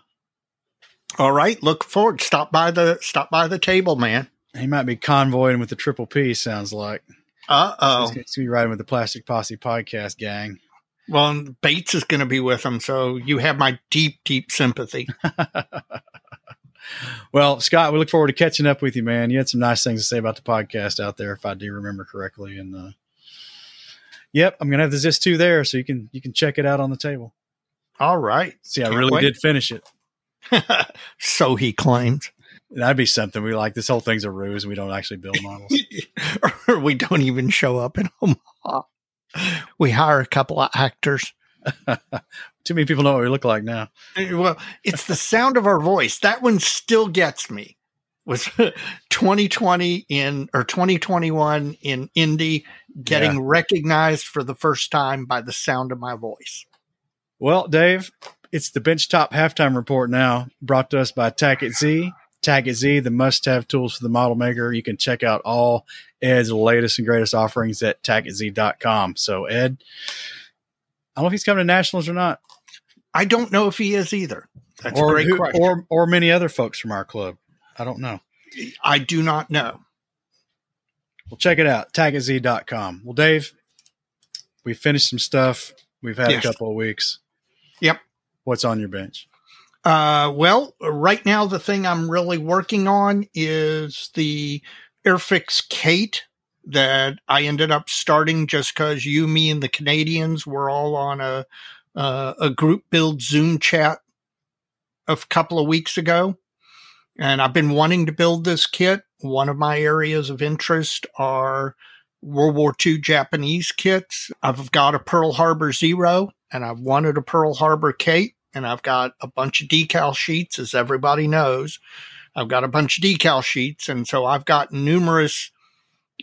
All right, look forward. Stop by the stop by the table, man. He might be convoying with the Triple P. Sounds like. Uh oh. He's going to be riding with the Plastic Posse podcast gang. Well, Bates is going to be with him, so you have my deep, deep sympathy. well, Scott, we look forward to catching up with you, man. You had some nice things to say about the podcast out there, if I do remember correctly. And uh, yep, I'm going to have the Zis two there, so you can you can check it out on the table. All right. See, Can't I really wait. did finish it. so he claims. That'd be something. We like this whole thing's a ruse. We don't actually build models, or we don't even show up in Omaha we hire a couple of actors. Too many people know what we look like now. Well, it's the sound of our voice. That one still gets me. Was 2020 in or 2021 in Indy getting yeah. recognized for the first time by the sound of my voice. Well, Dave, it's the Benchtop halftime report now, brought to us by Tackett Z. Tackett Z, the must have tools for the model maker. You can check out all Ed's latest and greatest offerings at tacketz.com. So, Ed, I don't know if he's coming to nationals or not. I don't know if he is either. That's or a great who, question. Or, or many other folks from our club. I don't know. I do not know. Well, check it out, tacketz.com. Well, Dave, we finished some stuff. We've had yes. a couple of weeks. Yep. What's on your bench? Uh, well, right now the thing I'm really working on is the Airfix Kate that I ended up starting just because you, me, and the Canadians were all on a uh, a group build Zoom chat a couple of weeks ago, and I've been wanting to build this kit. One of my areas of interest are World War II Japanese kits. I've got a Pearl Harbor Zero, and I've wanted a Pearl Harbor Kate and I've got a bunch of decal sheets, as everybody knows. I've got a bunch of decal sheets, and so I've got numerous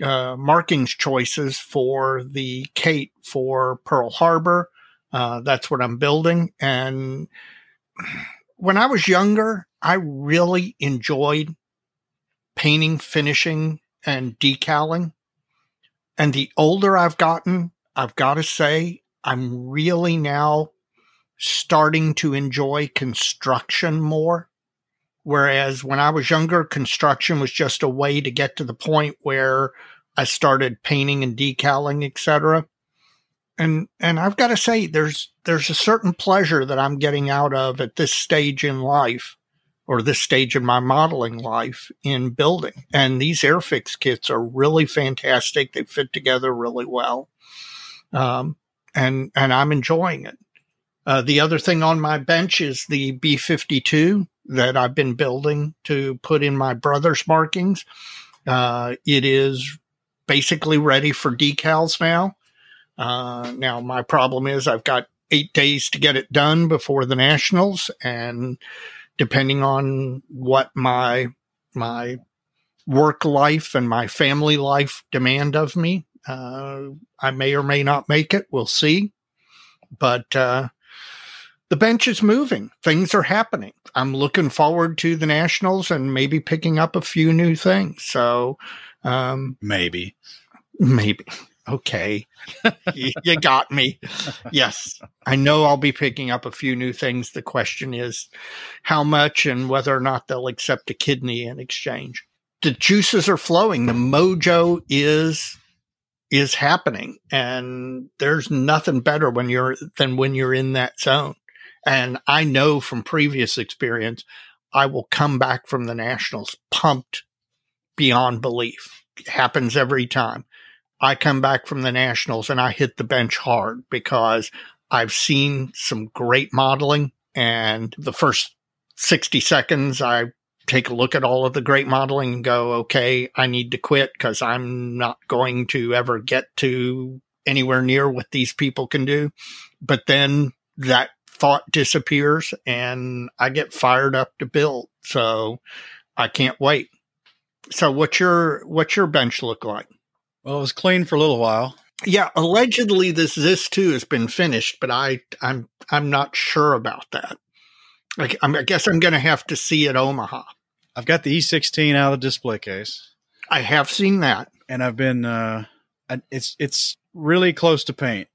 uh, markings choices for the Kate for Pearl Harbor. Uh, that's what I'm building. And when I was younger, I really enjoyed painting, finishing, and decaling. And the older I've gotten, I've got to say, I'm really now starting to enjoy construction more. Whereas when I was younger, construction was just a way to get to the point where I started painting and decaling, etc. And and I've got to say, there's there's a certain pleasure that I'm getting out of at this stage in life, or this stage in my modeling life in building. And these Airfix kits are really fantastic. They fit together really well, um, and and I'm enjoying it. Uh, the other thing on my bench is the B 52 that I've been building to put in my brother's markings. Uh, it is basically ready for decals now. Uh, now, my problem is I've got eight days to get it done before the Nationals, and depending on what my my work life and my family life demand of me, Uh, I may or may not make it. We'll see. But uh, the bench is moving. Things are happening. I'm looking forward to the Nationals and maybe picking up a few new things. So um, maybe, maybe. Okay. you, got me. Yes. I know I'll be picking up a few new things. The question is how much and whether or not they'll accept a kidney in exchange. The juices are flowing. The mojo is is happening and there's nothing better when you're than when you're in that zone. And I know from previous experience I will come back from the Nationals pumped beyond belief. It happens every time. I come back from the Nationals and I hit the bench hard because I've seen some great modeling. And the first 60 seconds, I take a look at all of the great modeling and go, okay, I need to quit because I'm not going to ever get to anywhere near what these people can do. But then that thought disappears and I get fired up to build. So I can't wait. So what's your what's your bench look like? Well, it was clean for a little while. Yeah, allegedly this this too has been finished, but I I'm I'm not sure about that. I, I guess I'm going to have to see it Omaha. I've got the E16 out of the display case. I have seen that, and I've been. Uh, it's it's really close to paint.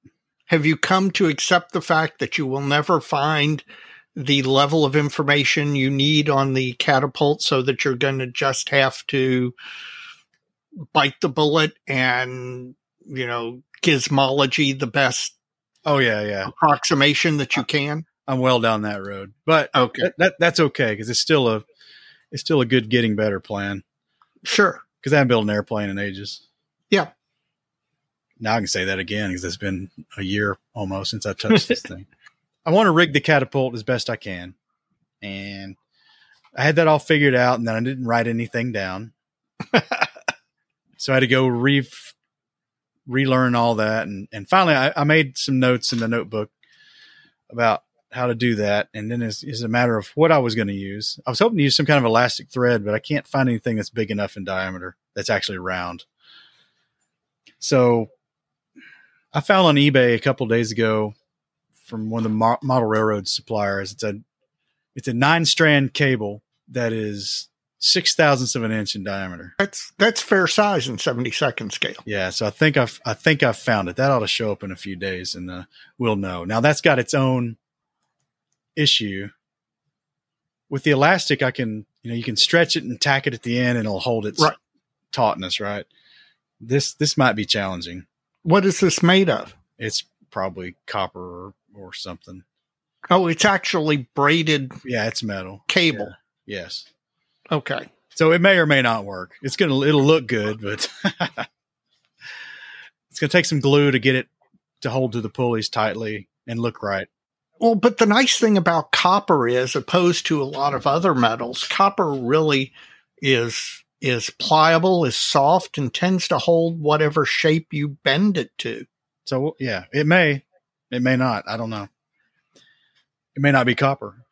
Have you come to accept the fact that you will never find the level of information you need on the catapult, so that you're going to just have to bite the bullet and you know gizmology the best oh yeah yeah. approximation that you can? I'm well down that road but okay. that, that that's okay because it's still a it's still a good getting better plan. Sure. Because i haven't built an airplane in ages. Yeah now i can say that again because it's been a year almost since i touched this thing i want to rig the catapult as best i can and i had that all figured out and then i didn't write anything down so I had to go re relearn all that, and and finally I, I, made some notes in the notebook about how to do that, and then it's, it's a matter of what I was going to use. I was hoping to use some kind of elastic thread, but I can't find anything that's big enough in diameter that's actually round. So I found on eBay a couple days ago from one of the model railroad suppliers. It's a it's a nine strand cable that is six thousandths of an inch in diameter. That's that's fair size in seventy second scale. Yeah, so I think I've I think I've found it. That ought to show up in a few days, and uh, we'll know. Now that's got its own issue. With the elastic, I can you know you can stretch it and tack it at the end, and it'll hold its right. tautness. Right. This this might be challenging. What is this made of? It's probably copper or, or something. Oh, it's actually braided. Yeah, it's metal cable. Yeah. Yes. Okay. So it may or may not work. It's gonna it'll look good, but it's gonna take some glue to get it to hold to the pulleys tightly and look right. Well, but the nice thing about copper is, opposed to a lot of other metals, copper really is is pliable, is soft, and tends to hold whatever shape you bend it to. So yeah, it may, it may not. I don't know. It may not be copper.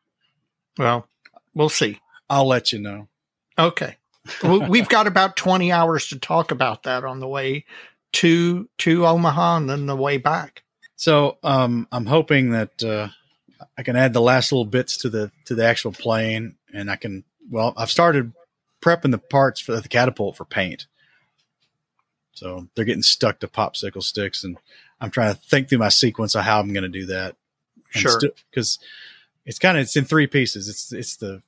Well, we'll see. I'll let you know. Okay. We've got about 20 hours to talk about that on the way to to Omaha and then the way back. So um, I'm hoping that uh, I can add the last little bits to the to the actual plane, and I can. Well, I've started prepping the parts for the catapult for paint. So they're getting stuck to popsicle sticks, and I'm trying to think through my sequence of how I'm going to do that. Sure, because st- it's kind of it's in three pieces. It's it's the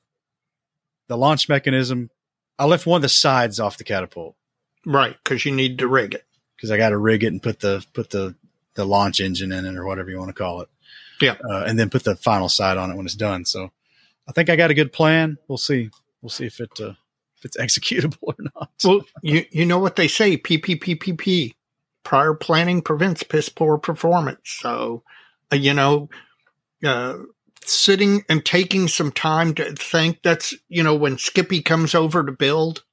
the launch mechanism. I left one of the sides off the catapult. Right, because you need to rig it. Because I got to rig it and put the put the the launch engine in it or whatever you want to call it. Yeah, uh, and then put the final side on it when it's done. So I think I got a good plan. We'll see. We'll see if it uh, if it's executable or not. Well, you you know what they say, PPPPP. Prior planning prevents piss poor performance. So, uh, you know, uh, sitting and taking some time to think that's you know when skippy comes over to build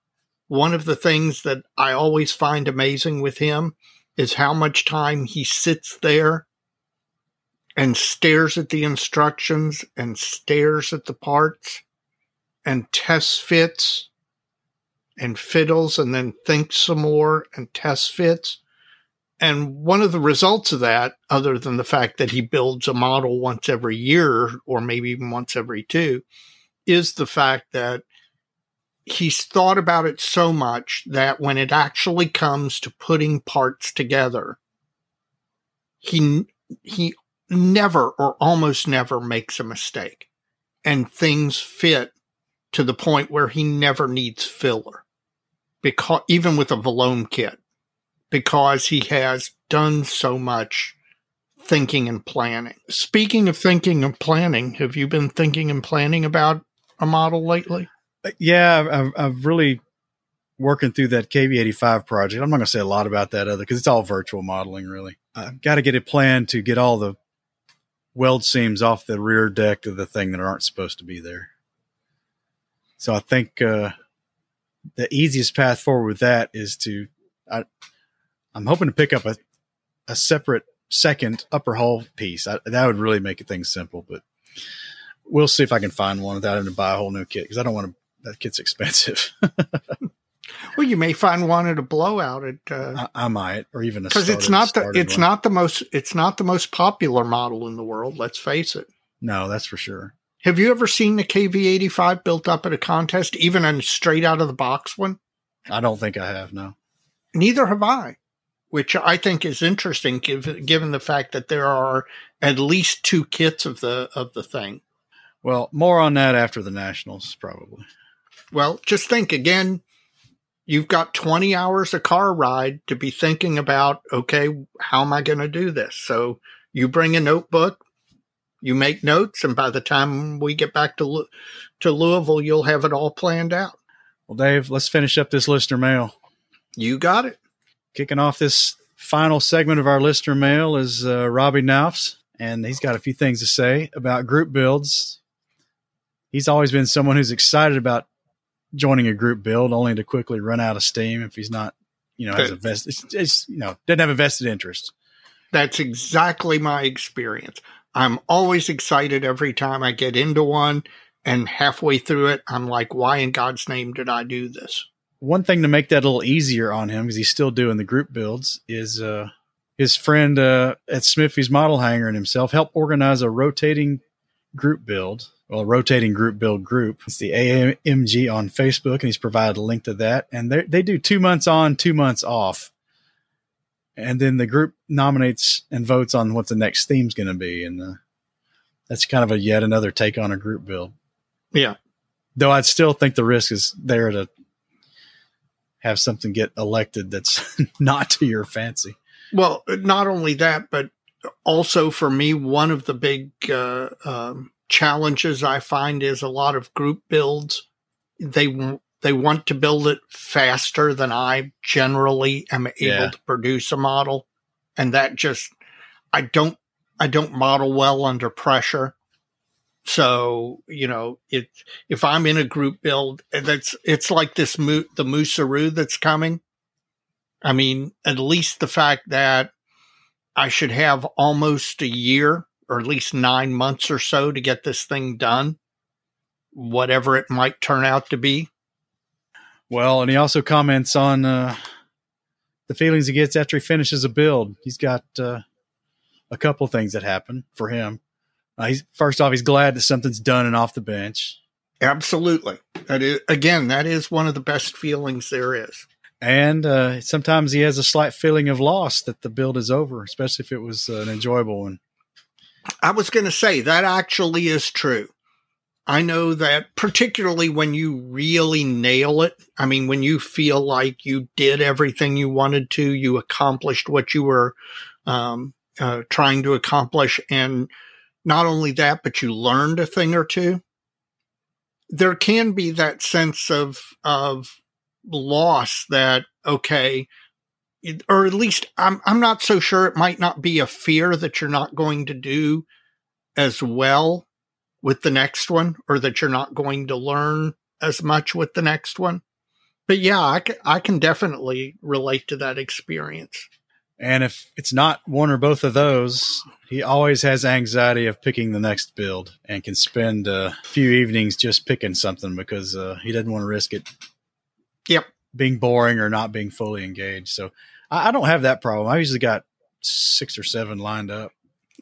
one of the things that i always find amazing with him is how much time he sits there and stares at the instructions and stares at the parts and tests fits and fiddles and then thinks some more and test fits. And one of the results of that, other than the fact that he builds a model once every year or maybe even once every two, is the fact that he's thought about it so much that when it actually comes to putting parts together, he he never or almost never makes a mistake. And things fit to the point where he never needs filler because even with a Valom kit because he has done so much thinking and planning. Speaking of thinking and planning, have you been thinking and planning about a model lately? Uh, yeah, I've, I've really working through that KV85 project. I'm not going to say a lot about that other because it's all virtual modeling, really. I've got to get a plan to get all the weld seams off the rear deck of the thing that aren't supposed to be there. So I think uh, the easiest path forward with that is to I, I'm hoping to pick up a, a separate second upper hull piece. I, that would really make things simple, but we'll see if I can find one without having to buy a whole new kit because I don't want to. That kit's expensive. well, you may find one at a blowout at. Uh, I, I, might, or even a because it's not the it's one. not the most it's not the most popular model in the world. Let's face it. No, that's for sure. Have you ever seen the KV85 built up at a contest, even a straight out of the box one? I don't think I have. No. Neither have I which I think is interesting given given the fact that there are at least two kits of the of the thing. Well, more on that after the nationals, probably. Well, just think again. You've got 20 hours of car ride to be thinking about, okay, how am I going to do this? So you bring a notebook, you make notes, and by the time we get back to, to Louisville, you'll have it all planned out. Well, Dave, let's finish up this listener mail. You got it. Kicking off this final segment of our listener mail is uh, Robbie Naufs, and he's got a few things to say about group builds. He's always been someone who's excited about joining a group build, only to quickly run out of steam if he's not, you know, has a vest. It's, it's you know doesn't have a vested interest. That's exactly my experience. I'm always excited every time I get into one, and halfway through it, I'm like, "Why in God's name did I do this?" one thing to make that a little easier on him because he's still doing the group builds is uh, his friend uh, at Smithy's Model Hangar and himself help organize a rotating group build. Well, rotating group build group. It's the AMG on Facebook, and he's provided a link to that. And they do two months on, two months off, and then the group nominates and votes on what the next theme's going to be, and uh, that's kind of a yet another take on a group build. Yeah. Though I'd still think the risk is there to have something get elected that's not to your fancy. Well, not only that, but also for me, one of the big uh, um, challenges I find is a lot of group builds. They they want to build it faster than I generally am able yeah. to produce a model, and that just I don't I don't model well under pressure. So, you know, it, if I'm in a group build, that's, it's like this, mo- the Musaru that's coming. I mean, at least the fact that I should have almost a year or at least nine months or so to get this thing done, whatever it might turn out to be. Well, and he also comments on uh, the feelings he gets after he finishes a build. He's got uh, a couple things that happen for him. Uh, he's first off, he's glad that something's done and off the bench. Absolutely. That is again, that is one of the best feelings there is. And uh, sometimes he has a slight feeling of loss that the build is over, especially if it was uh, an enjoyable one. I was going to say that actually is true. I know that particularly when you really nail it, I mean, when you feel like you did everything you wanted to, you accomplished what you were um, uh, trying to accomplish, and not only that, but you learned a thing or two. There can be that sense of, of loss that, okay, or at least I'm, I'm not so sure it might not be a fear that you're not going to do as well with the next one or that you're not going to learn as much with the next one. But yeah, I can, I can definitely relate to that experience. And if it's not one or both of those, he always has anxiety of picking the next build and can spend a few evenings just picking something because uh, he doesn't want to risk it. Yep. Being boring or not being fully engaged. So I, I don't have that problem. I usually got six or seven lined up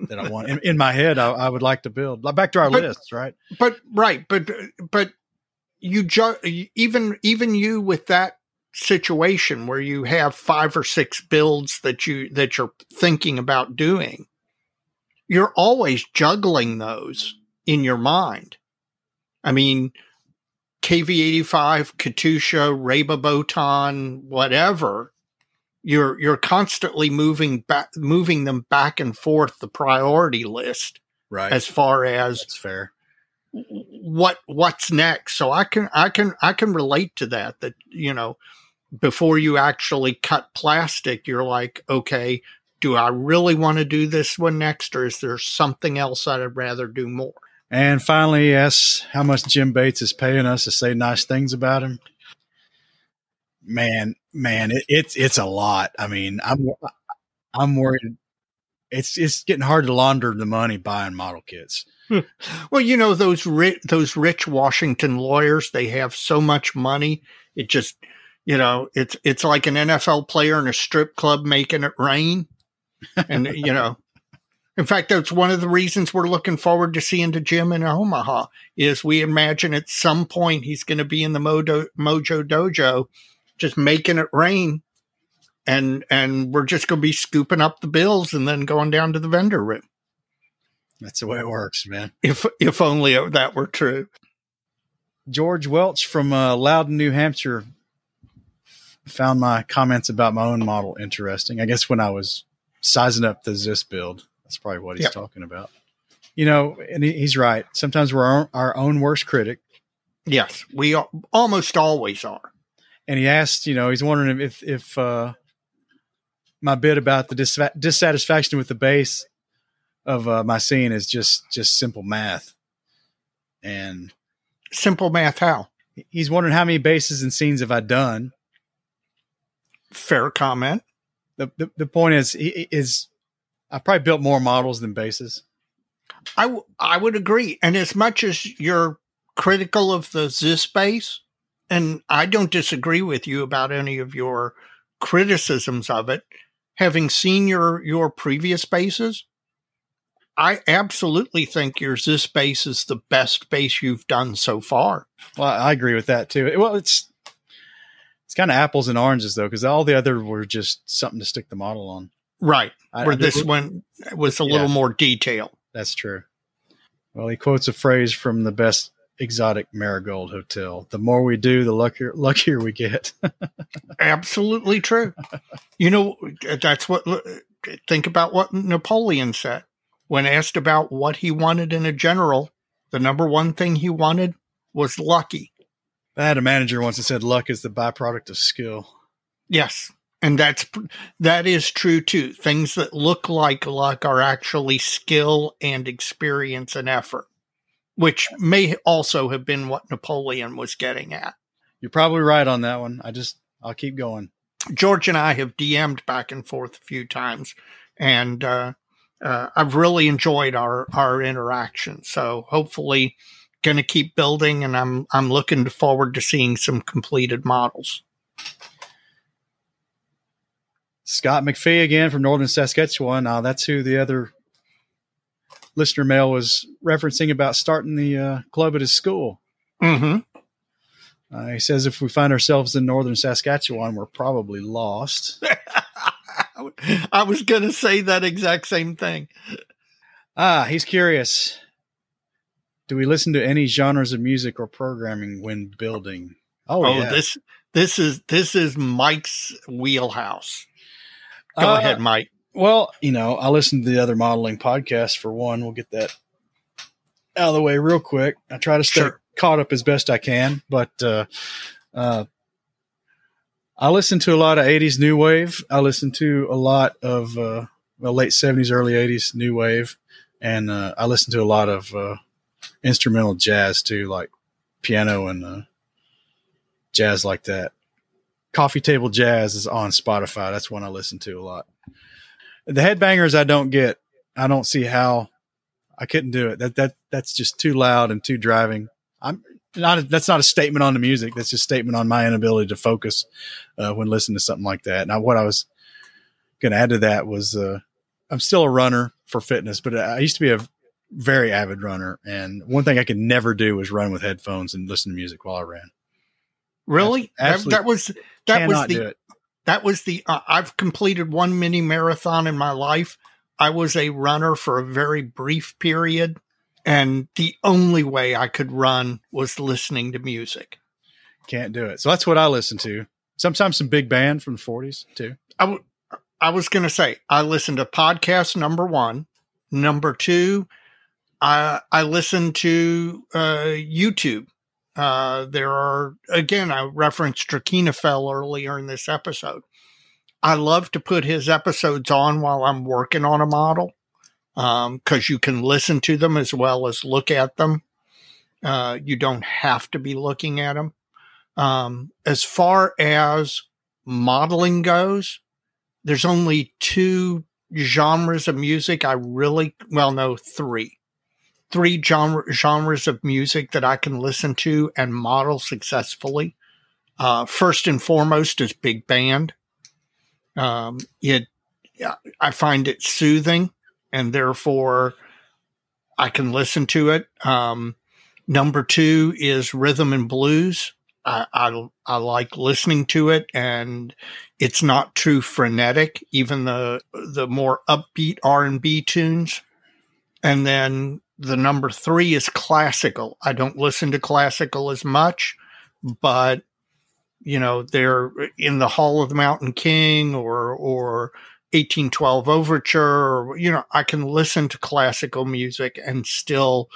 that I want in, in my head. I, I, would like to build. Back to our But- lists, right? But right, but but you ju- even even you with that situation where you have five or six builds that you that you're thinking about doing, you're always juggling those in your mind. I mean, KV85, Katyusha, Reba Botan, whatever. You're you're constantly moving back moving them back and forth the priority list Right. as far as That's fair. what what's next so i can i can i can relate to that that you know before you actually cut plastic you're like okay do i really want to do this one next or is there something else i'd rather do more And finally, yes, how much Jim Bates is paying us to say nice things about him. Man, man, it, it's it's a lot. I mean, I'm I'm worried. It's it's getting hard to launder the money buying model kits. Hmm. well you know those rich those rich washington lawyers they have so much money it just you know it's it's like an nfl player in a strip club making it rain and you know in fact that's one of the reasons we're looking forward to seeing the jim in omaha is we imagine at some point he's going to be in the mojo, mojo dojo just making it rain and and we're just going to be scooping up the bills and then going down to the vendor room That's the way it works, man. if if only that were true George Welch from uh, Loudon, New Hampshire, found my comments about my own model interesting. I guess when I was sizing up the Zis build, that's probably what he's Yep. talking about. You know, and he's right. Sometimes we're our, own worst critic. Yes, we al- almost always are. And he asked, you know, he's wondering if if uh, my bit about the dis- dissatisfaction with the base of uh, my scene is just just simple math. And Simple math, how? he's wondering how many bases and scenes have I done. Fair comment. the, the, the point is is I probably built more models than bases. I, w- I would agree. And as much as you're critical of the Zis base, and I don't disagree with you about any of your criticisms of it, having seen your, your previous bases, I absolutely think your this base is the best base you've done so far. Well, I agree with that too. Well, it's it's kind of apples and oranges though, because all the other were just something to stick the model on. Right. I- Where I- this one was a little more detailed. That's true. Well, he quotes a phrase from the best exotic marigold hotel: "The more we do, the luckier luckier we get." Absolutely true. you know, that's what, think about what Napoleon said. When asked about what he wanted in a general, the number one thing he wanted was lucky. I had a manager once that said, "Luck is the byproduct of skill." Yes. And that's, that is true too. Things that look like luck are actually skill and experience and effort, which may also have been what Napoleon was getting at. You're probably right on that one. I just I'll keep going. George and I have DM'd back and forth a few times, and uh, uh, I've really enjoyed our our interaction. So hopefully, going to keep building, and I'm I'm looking forward to seeing some completed models. Scott McPhee again from Northern Saskatchewan. Now that's who the other listener mail was referencing about starting the uh, club at his school. Mm-hmm. Uh, he says if we find ourselves in Northern Saskatchewan, we're probably lost. I was going to say that exact same thing. Ah, he's curious. Do we listen to any genres of music or programming when building? Oh, Oh, yeah. this this is this is Mike's wheelhouse. Go Uh, ahead, Mike. Well, you know, I listened to the other modeling podcasts for one. We'll get that out of the way real quick. I try to stay Sure. caught up as best I can, but uh, uh, I listen to a lot of '80s new wave. I listen to a lot of uh, well, late '70s, early '80s new wave, and uh, I listen to a lot of uh, instrumental jazz too, like piano and uh, jazz like that. Coffee table jazz is on Spotify. That's one I listen to a lot. The headbangers I don't get. I don't see how I couldn't do it. That that that's just too loud and too driving. I'm not. That's not a statement on the music. That's just a statement on my inability to focus uh, when listening to something like that. Now, what I was going to add to that was uh, I'm still a runner for fitness, but I used to be a very avid runner, and one thing I could never do was run with headphones and listen to music while I ran. Really? That, that, was that was the that was the uh, I've completed one mini marathon in my life. I was a runner for a very brief period, and the only way I could run was listening to music. Can't do it. So that's what I listen to. Sometimes some big band from the 40s too. I, w- I was going to say, I listen to podcast number one. Number two, I, I listen to uh, YouTube. Uh, there are, again, I referenced Fell earlier in this episode. I love to put his episodes on while I'm working on a model because um, you can listen to them as well as look at them. Uh, you don't have to be looking at them. Um, as far as modeling goes, there's only two genres of music I really, well, no, three. Three genre, genres of music that I can listen to and model successfully. Uh, first and foremost is big band. Um, it, I find it soothing and therefore I can listen to it. Um, number two is rhythm and blues. I, I, I like listening to it and it's not too frenetic, even the, the more upbeat R and B tunes. And then the number three is classical. I don't listen to classical as much, but you know, they're in the Hall of the Mountain King or, or 1812 overture, or, you know, I can listen to classical music and still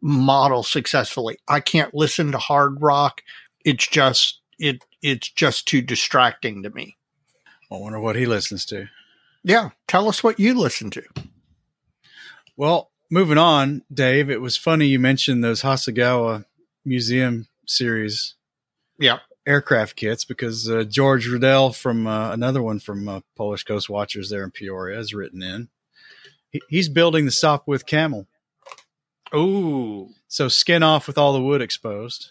model successfully. I can't listen to hard rock it's just it it's just too distracting to me. I wonder what he listens to. Yeah, tell us what you listen to. Well, moving on, Dave. It was funny you mentioned those Hasegawa museum series. Yeah, aircraft kits because uh, George Riddell from uh, another one from uh, Polish Coast Watchers there in Peoria has written in. He, he's building the Sopwith Camel. Oh, so skin off with all the wood exposed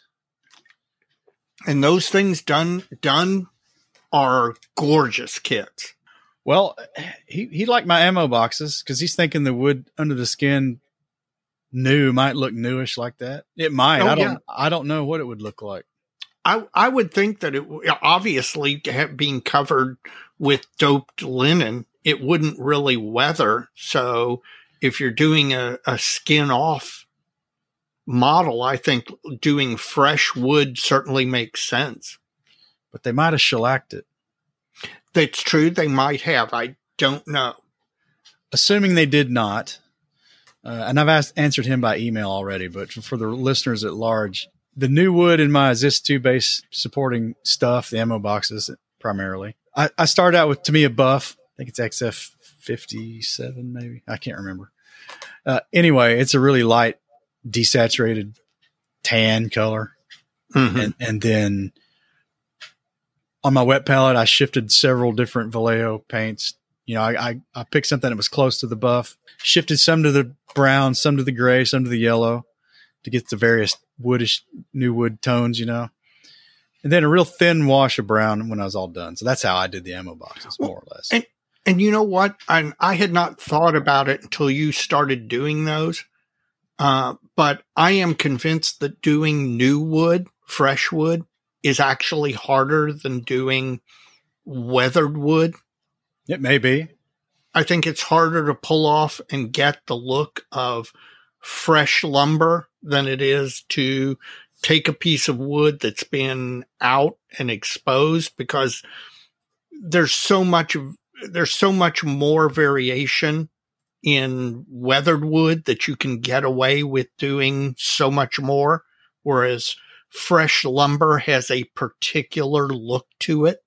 and those things done done are gorgeous kits. Well, he he liked my ammo boxes because he's thinking the wood under the skin new might look newish like that. It might. Oh, I don't. Yeah. I don't know what it would look like. I I would think that it obviously being covered with doped linen, it wouldn't really weather. So if you're doing a, a skin off model, I think doing fresh wood certainly makes sense. But they might have shellacked it. That's true. They might have. I don't know. Assuming they did not, uh, and I've asked, answered him by email already, but for the listeners at large, the new wood in my ZIS 2 base supporting stuff, the ammo boxes primarily. I, I started out with Tamiya Buff. I think it's XF 57, maybe. I can't remember. Uh, anyway, it's a really light desaturated tan color. Mm-hmm. And, and then on my wet palette, I shifted several different Vallejo paints. You know, I, I, I, picked something that was close to the buff, shifted some to the brown, some to the gray, some to the yellow to get the various woodish new wood tones, you know. And then a real thin wash of brown when I was all done. So that's how I did the ammo boxes, more or less. And, and you know what? I, I had not thought about it until you started doing those. Uh, but I am convinced that doing new wood, fresh wood, is actually harder than doing weathered wood. It may be. I think it's harder to pull off and get the look of fresh lumber than it is to take a piece of wood that's been out and exposed because there's so much there's so much more variation in weathered wood that you can get away with doing so much more, whereas fresh lumber has a particular look to it.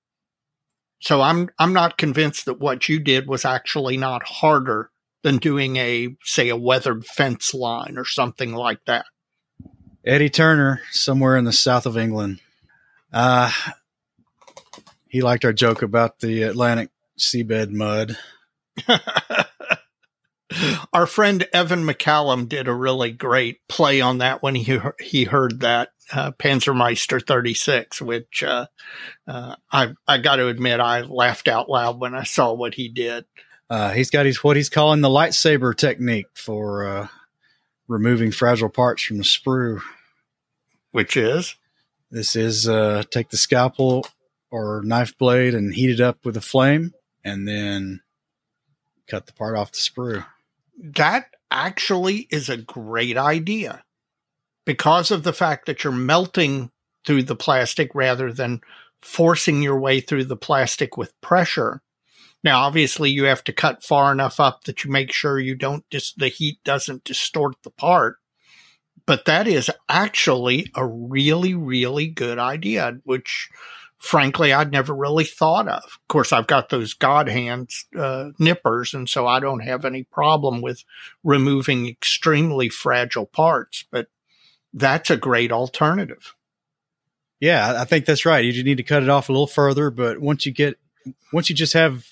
So I'm I'm not convinced that what you did was actually not harder than doing a say a weathered fence line or something like that. Eddie Turner, somewhere in the south of England. Uh he liked our joke about the Atlantic seabed mud. Our friend Evan McCallum did a really great play on that when he he heard that uh, Panzermeister 36, which uh, uh, I I got to admit I laughed out loud when I saw what he did. Uh, he's got his what he's calling the lightsaber technique for uh, removing fragile parts from the sprue. Which is this is uh, take the scalpel or knife blade and heat it up with a flame, and then cut the part off the sprue. That actually is a great idea because of the fact that you're melting through the plastic rather than forcing your way through the plastic with pressure. Now, obviously, you have to cut far enough up that you make sure you don't dis- the heat doesn't distort the part. But that is actually a really, really good idea, which frankly I'd never really thought of. Of course, I've got those God hands uh, nippers, and so I don't have any problem with removing extremely fragile parts. But that's a great alternative. Yeah, I think that's right. You just need to cut it off a little further, but once you get, once you just have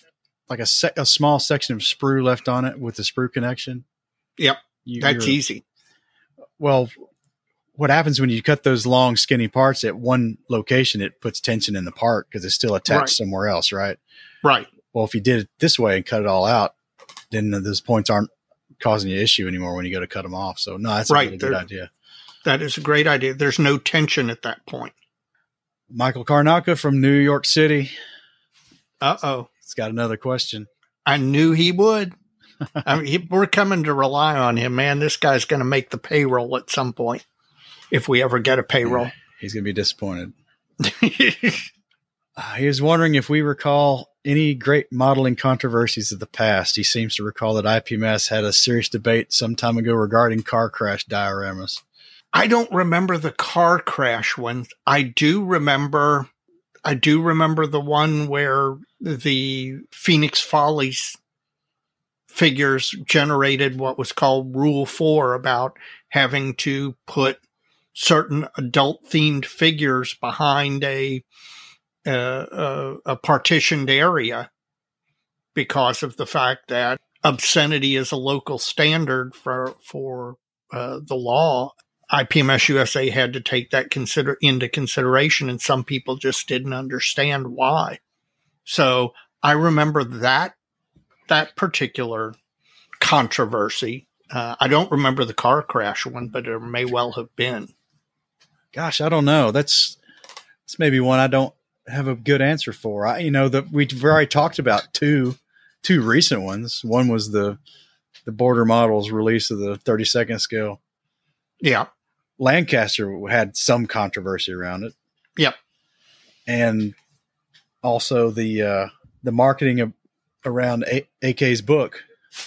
like a, se- a small section of sprue left on it with the sprue connection. Yep, you, that's easy. Well, what happens when you cut those long, skinny parts at one location? It puts tension in the part because it's still attached right. somewhere else, right? Right. Well, if you did it this way and cut it all out, then those points aren't causing you issue anymore when you go to cut them off. So no, that's right. a really good idea. That is a great idea. There's no tension at that point. Michael Karnaka from New York City. Uh oh. He's got another question. I knew he would. I mean, he, we're coming to rely on him, man. This guy's going to make the payroll at some point if we ever get a payroll. Yeah, he's going to be disappointed. uh, he was wondering if we recall any great modeling controversies of the past. He seems to recall that IPMS had a serious debate some time ago regarding car crash dioramas. I don't remember the car crash one. I do remember I do remember the one where the Phoenix Follies figures generated what was called Rule 4 about having to put certain adult themed figures behind a, a, a partitioned area because of the fact that obscenity is a local standard for for uh, the law IPMS USA had to take that consider into consideration, and some people just didn't understand why. So I remember that that particular controversy. Uh, I don't remember the car crash one, but it may well have been. Gosh, I don't know. That's that's maybe one I don't have a good answer for. I, you know, that we've already talked about two two recent ones. One was the the border models release of the 30 second scale. Yeah. Lancaster had some controversy around it. Yep. And also the uh, the marketing of, around A- AK's book.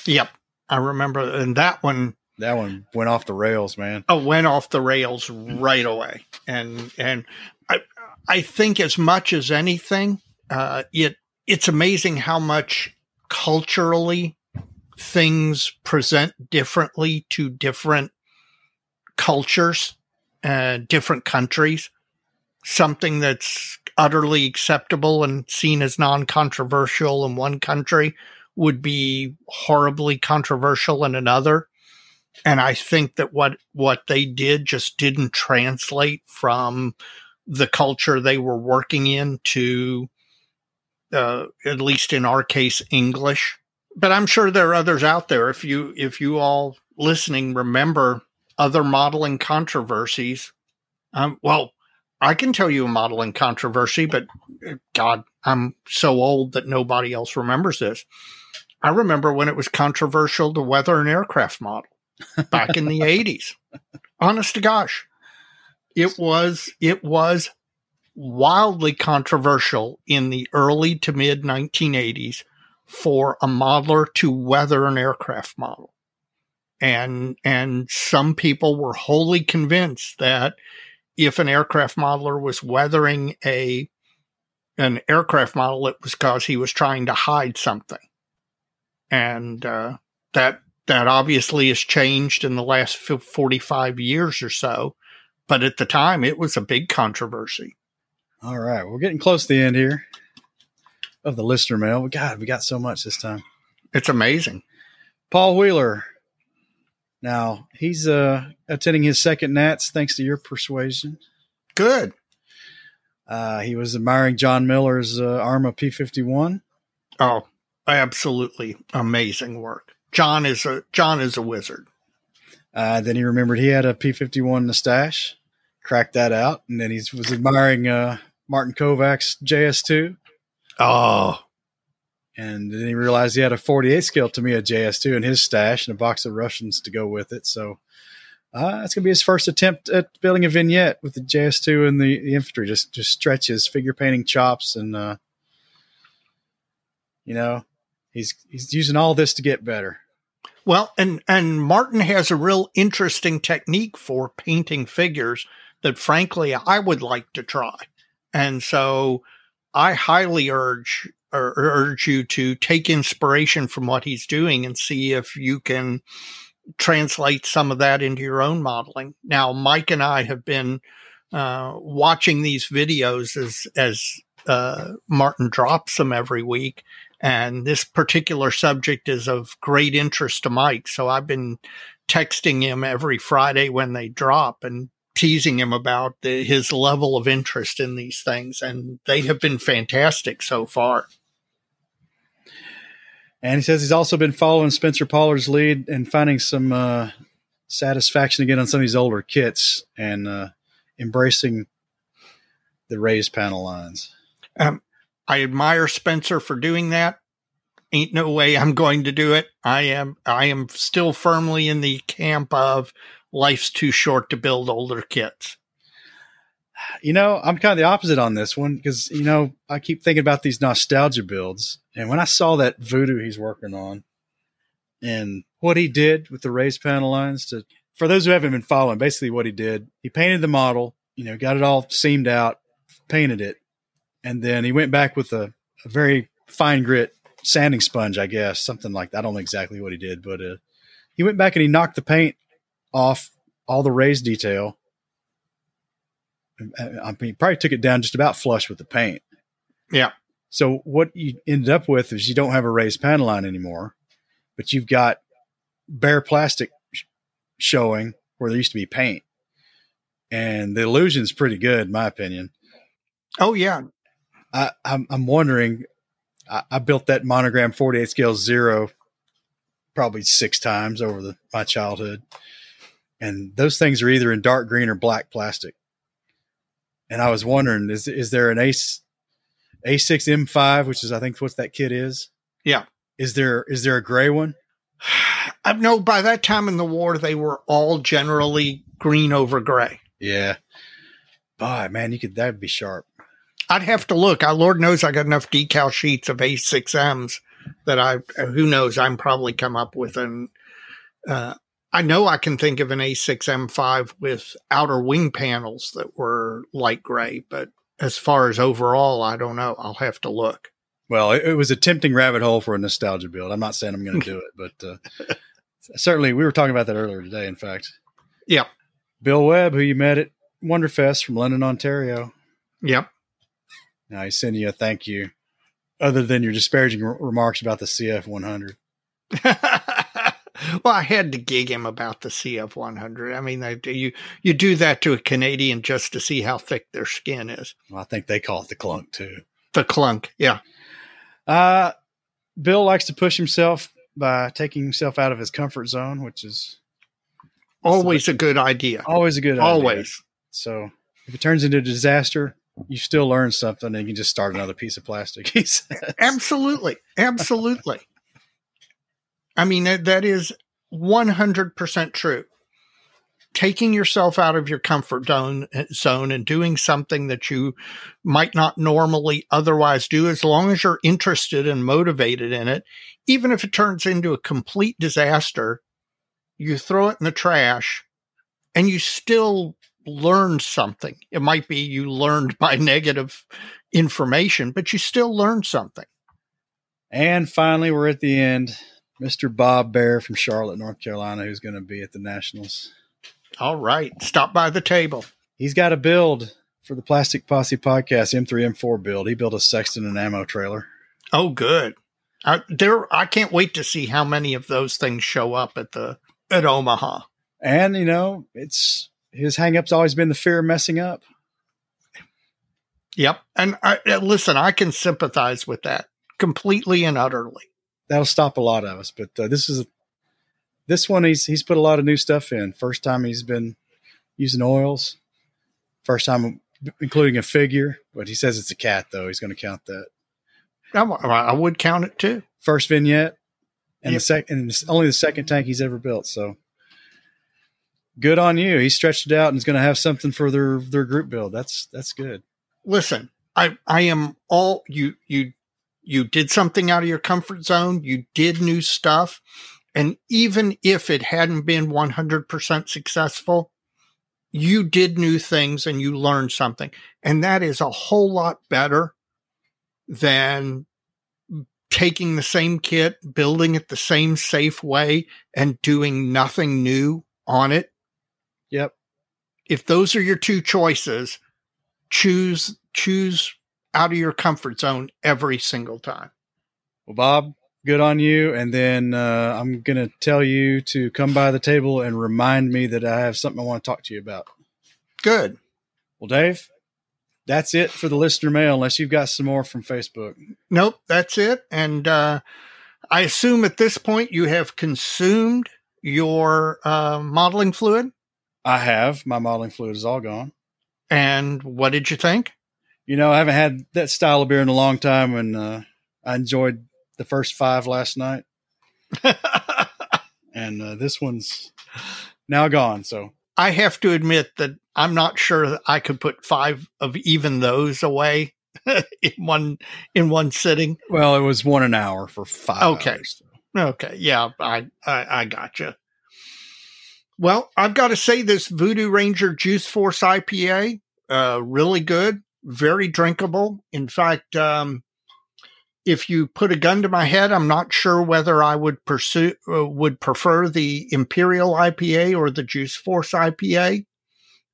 Yep. I remember and that one that one went off the rails, man. Oh, went off the rails right away. And and I I think as much as anything, uh, it it's amazing how much culturally things present differently to different cultures, uh, different countries, something that's utterly acceptable and seen as non controversial in one country would be horribly controversial in another. And I think that what, what they did just didn't translate from the culture they were working in to, uh, at least in our case, English. But I'm sure there are others out there. If you, if you all listening remember other modeling controversies. Um, well, I can tell you a modeling controversy, but uh, God, I'm so old that nobody else remembers this. I remember when it was controversial to weather an aircraft model back in the 80s. Honest to gosh. It was it was wildly controversial in the early to mid 1980s for a modeler to weather an aircraft model and and some people were wholly convinced that if an aircraft modeler was weathering a an aircraft model, it was because he was trying to hide something, and uh, that that obviously has changed in the last forty five years or so. But at the time, it was a big controversy. All right, we're getting close to the end here of the listener mail. God, we got so much this time. It's amazing. Paul Wheeler. Now he's uh, attending his second Nats thanks to your persuasion. Good. Uh, he was admiring John Miller's uh, Arma P51. Oh, absolutely amazing work. John is a John is a wizard. Uh, then he remembered he had a P51 in the stash, cracked that out, and then he was admiring uh, Martin Kovac's JS2. Oh, And then he realized he had a 48 scale Tamiya JS2 in his stash and a box of Russians to go with it. So uh, it's going to be his first attempt at building a vignette with the JS2 and the, the infantry. Just just stretch his figure painting chops, and uh, you know he's he's using all this to get better. Well, and and Martin has a real interesting technique for painting figures that frankly I would like to try. And so I highly urge or urge you to take inspiration from what he's doing and see if you can translate some of that into your own modeling. Now, Mike and I have been uh, watching these videos as as uh, Martin drops them every week, and this particular subject is of great interest to Mike. So I've been texting him every Friday when they drop and teasing him about the, his level of interest in these things, and they have been fantastic so far. And he says he's also been following Spencer Pollard's lead and finding some uh, satisfaction again on some of these older kits and uh, embracing the raised panel lines. Um, I admire Spencer for doing that. Ain't no way I'm going to do it. I am I am still firmly in the camp of life's too short to build older kits. You know, I'm kind of the opposite on this one because, you know, I keep thinking about these nostalgia builds. And when I saw that voodoo he's working on and what he did with the raised panel lines to, for those who haven't been following, basically what he did, he painted the model, you know, got it all seamed out, painted it, and then he went back with a, a very fine grit sanding sponge, I guess, something like that. I don't know exactly what he did, but uh, he went back and he knocked the paint off all the raised detail. I mean, he probably took it down just about flush with the paint. Yeah. So what you ended up with is you don't have a raised panel line anymore, but you've got bare plastic sh- showing where there used to be paint, and the illusion's pretty good, in my opinion. Oh yeah. I, I'm, I'm wondering. I, I built that monogram 48 scale zero probably six times over the, my childhood, and those things are either in dark green or black plastic. And I was wondering, is is there an Ace A6 M5, which is I think what that kit is? Yeah. Is there is there a gray one? I know by that time in the war they were all generally green over gray. Yeah. Boy, man, you could that'd be sharp. I'd have to look. I Lord knows I got enough decal sheets of A6Ms that I who knows I'm probably come up with an uh, I know I can think of an A6M5 with outer wing panels that were light gray, but as far as overall, I don't know. I'll have to look. Well, it, it was a tempting rabbit hole for a nostalgia build. I'm not saying I'm going to do it, but uh, certainly we were talking about that earlier today. In fact, Yep. Bill Webb, who you met at Wonderfest from London, Ontario, Yep. now he's sending you a thank you, other than your disparaging re- remarks about the CF 100. well, I had to gig him about the CF 100. I mean, you you do that to a Canadian just to see how thick their skin is. Well, I think they call it the clunk too. The clunk, yeah. Uh, Bill likes to push himself by taking himself out of his comfort zone, which is Always a good idea. always a good idea. Always. So if it turns into a disaster, you still learn something and you can just start another piece of plastic. He says. Absolutely. Absolutely. I mean, that, that is 100% true. Taking yourself out of your comfort zone, eh, zone and doing something that you might not normally otherwise do, as long as you're interested and motivated in it, even if it turns into a complete disaster, you throw it in the trash and you still learn something. It might be you learned by negative information, but you still learned something. And finally, we're at the end. Mr. Bob Bear from Charlotte, North Carolina, who's going to be at the Nationals. All right. Stop by the table. He's got a build for the Plastic Posse podcast, M3, M4 build. He built a Sexton and ammo trailer. Oh, good. I, there, I can't wait to see how many of those things show up at the at Omaha. And you know, it's his hangup's always been the fear of messing up. Yep, and I, listen, I can sympathize with that completely and utterly. That'll stop a lot of us. But uh, this is this one. He's he's put a lot of new stuff in. First time he's been using oils. First time including a figure, but he says it's a cat though. He's going to count that. I would count it too. First vignette, and yep. the second, and only the second tank he's ever built. So good on you. He stretched it out and is going to have something for their their group build. That's that's good. Listen, I I am all you you you did something out of your comfort zone. You did new stuff, and even if it hadn't been one hundred percent successful, you did new things and you learned something, and that is a whole lot better than taking the same kit, building it the same safe way, and doing nothing new on it. Yep. If those are your two choices, choose choose out of your comfort zone every single time. Well, Bob, good on you. And then uh, I'm going to tell you to come by the table and remind me that I have something I want to talk to you about. Good. Well, Dave, that's it for the listener mail, unless you've got some more from Facebook. Nope, that's it. And uh, I assume at this point you have consumed your uh, modeling fluid. I have. My modeling fluid is all gone. And what did you think? You know, I haven't had that style of beer in a long time, and uh, I enjoyed the first five last night. and uh, this one's now gone. So I have to admit that I'm not sure that I could put five of even those away in one in one sitting. Well, it was one an hour for five. Okay. Hours. Okay. Yeah, I I, I gotcha. Well, I've got to say this Voodoo Ranger Juice Force IPA, uh, really good, very drinkable. In fact, um, if you put a gun to my head, I'm not sure whether I would pursue uh, would prefer the Imperial IPA or the Juice Force IPA.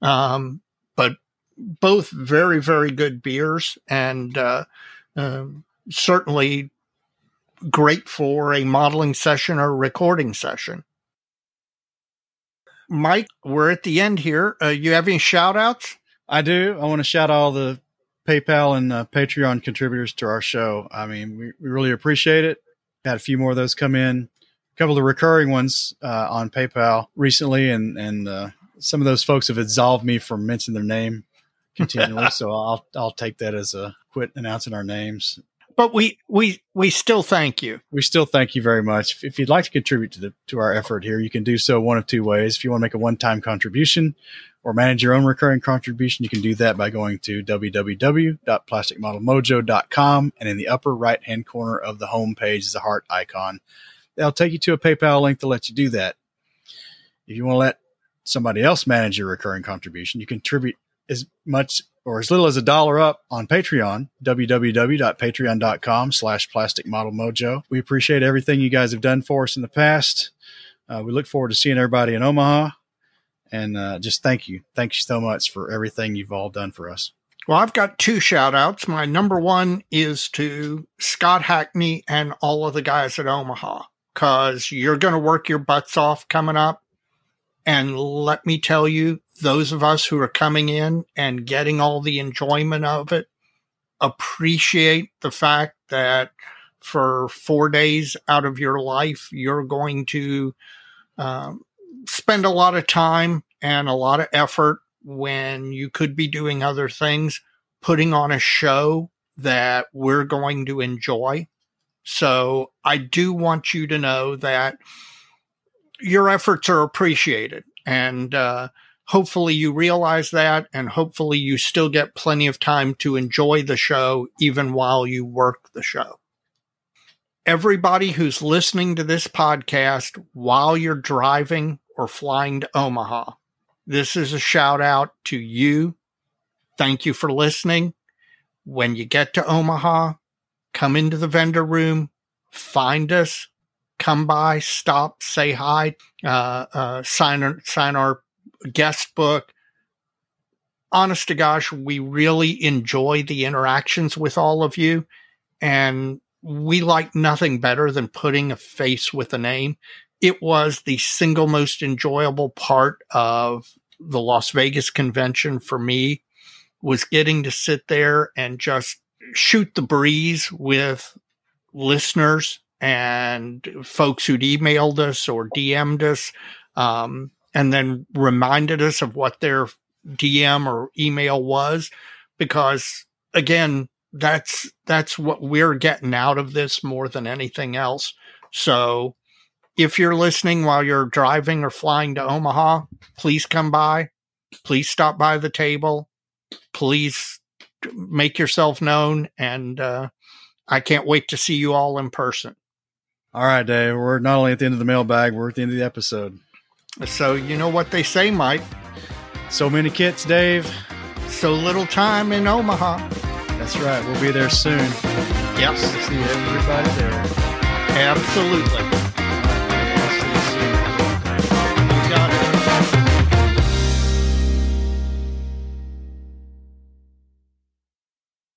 Um, but both very very good beers and uh, uh, certainly great for a modeling session or recording session. Mike, we're at the end here. Uh, you have any shout outs? I do. I want to shout out all the PayPal and uh, Patreon contributors to our show. I mean, we, we really appreciate it. Had a few more of those come in. A couple of the recurring ones uh, on PayPal recently, and and uh, some of those folks have absolved me from mentioning their name continually. so I'll I'll take that as a quit announcing our names. But we we we still thank you. We still thank you very much. If you'd like to contribute to the to our effort here, you can do so one of two ways. If you want to make a one time contribution, or manage your own recurring contribution, you can do that by going to www.plasticmodelmojo.com. And in the upper right hand corner of the home page is a heart icon. They'll take you to a PayPal link to let you do that. If you want to let somebody else manage your recurring contribution, you contribute as much or as little as a dollar up on Patreon, www.patreon.com slash plastic model mojo. We appreciate everything you guys have done for us in the past. Uh, we look forward to seeing everybody in Omaha and uh, just thank you. Thank you so much for everything you've all done for us. Well, I've got two shout outs. My number one is to Scott Hackney and all of the guys at Omaha, because you're going to work your butts off coming up. And let me tell you, those of us who are coming in and getting all the enjoyment of it appreciate the fact that for four days out of your life, you're going to um, spend a lot of time and a lot of effort when you could be doing other things, putting on a show that we're going to enjoy. So I do want you to know that your efforts are appreciated. And uh, hopefully you realize that. And hopefully you still get plenty of time to enjoy the show even while you work the show. Everybody who's listening to this podcast while you're driving or flying to Omaha. This is a shout out to you. Thank you for listening. When you get to Omaha, come into the vendor room, find us, come by, stop, say hi, uh, uh, sign, sign our guest book. Honest to gosh, we really enjoy the interactions with all of you. And we like nothing better than putting a face with a name. It was the single most enjoyable part of the Las Vegas convention for me was getting to sit there and just shoot the breeze with listeners and folks who'd emailed us or DM'd us, um, and then reminded us of what their DM or email was, because again, that's that's what we're getting out of this more than anything else. So, if you're listening while you're driving or flying to Omaha, please come by. Please stop by the table. Please make yourself known, and uh, I can't wait to see you all in person. All right, Dave. We're not only at the end of the mailbag, we're at the end of the episode. So, you know what they say, Mike? So many kits, Dave. So little time in Omaha. That's right. We'll be there soon. Yep. See everybody there. Absolutely.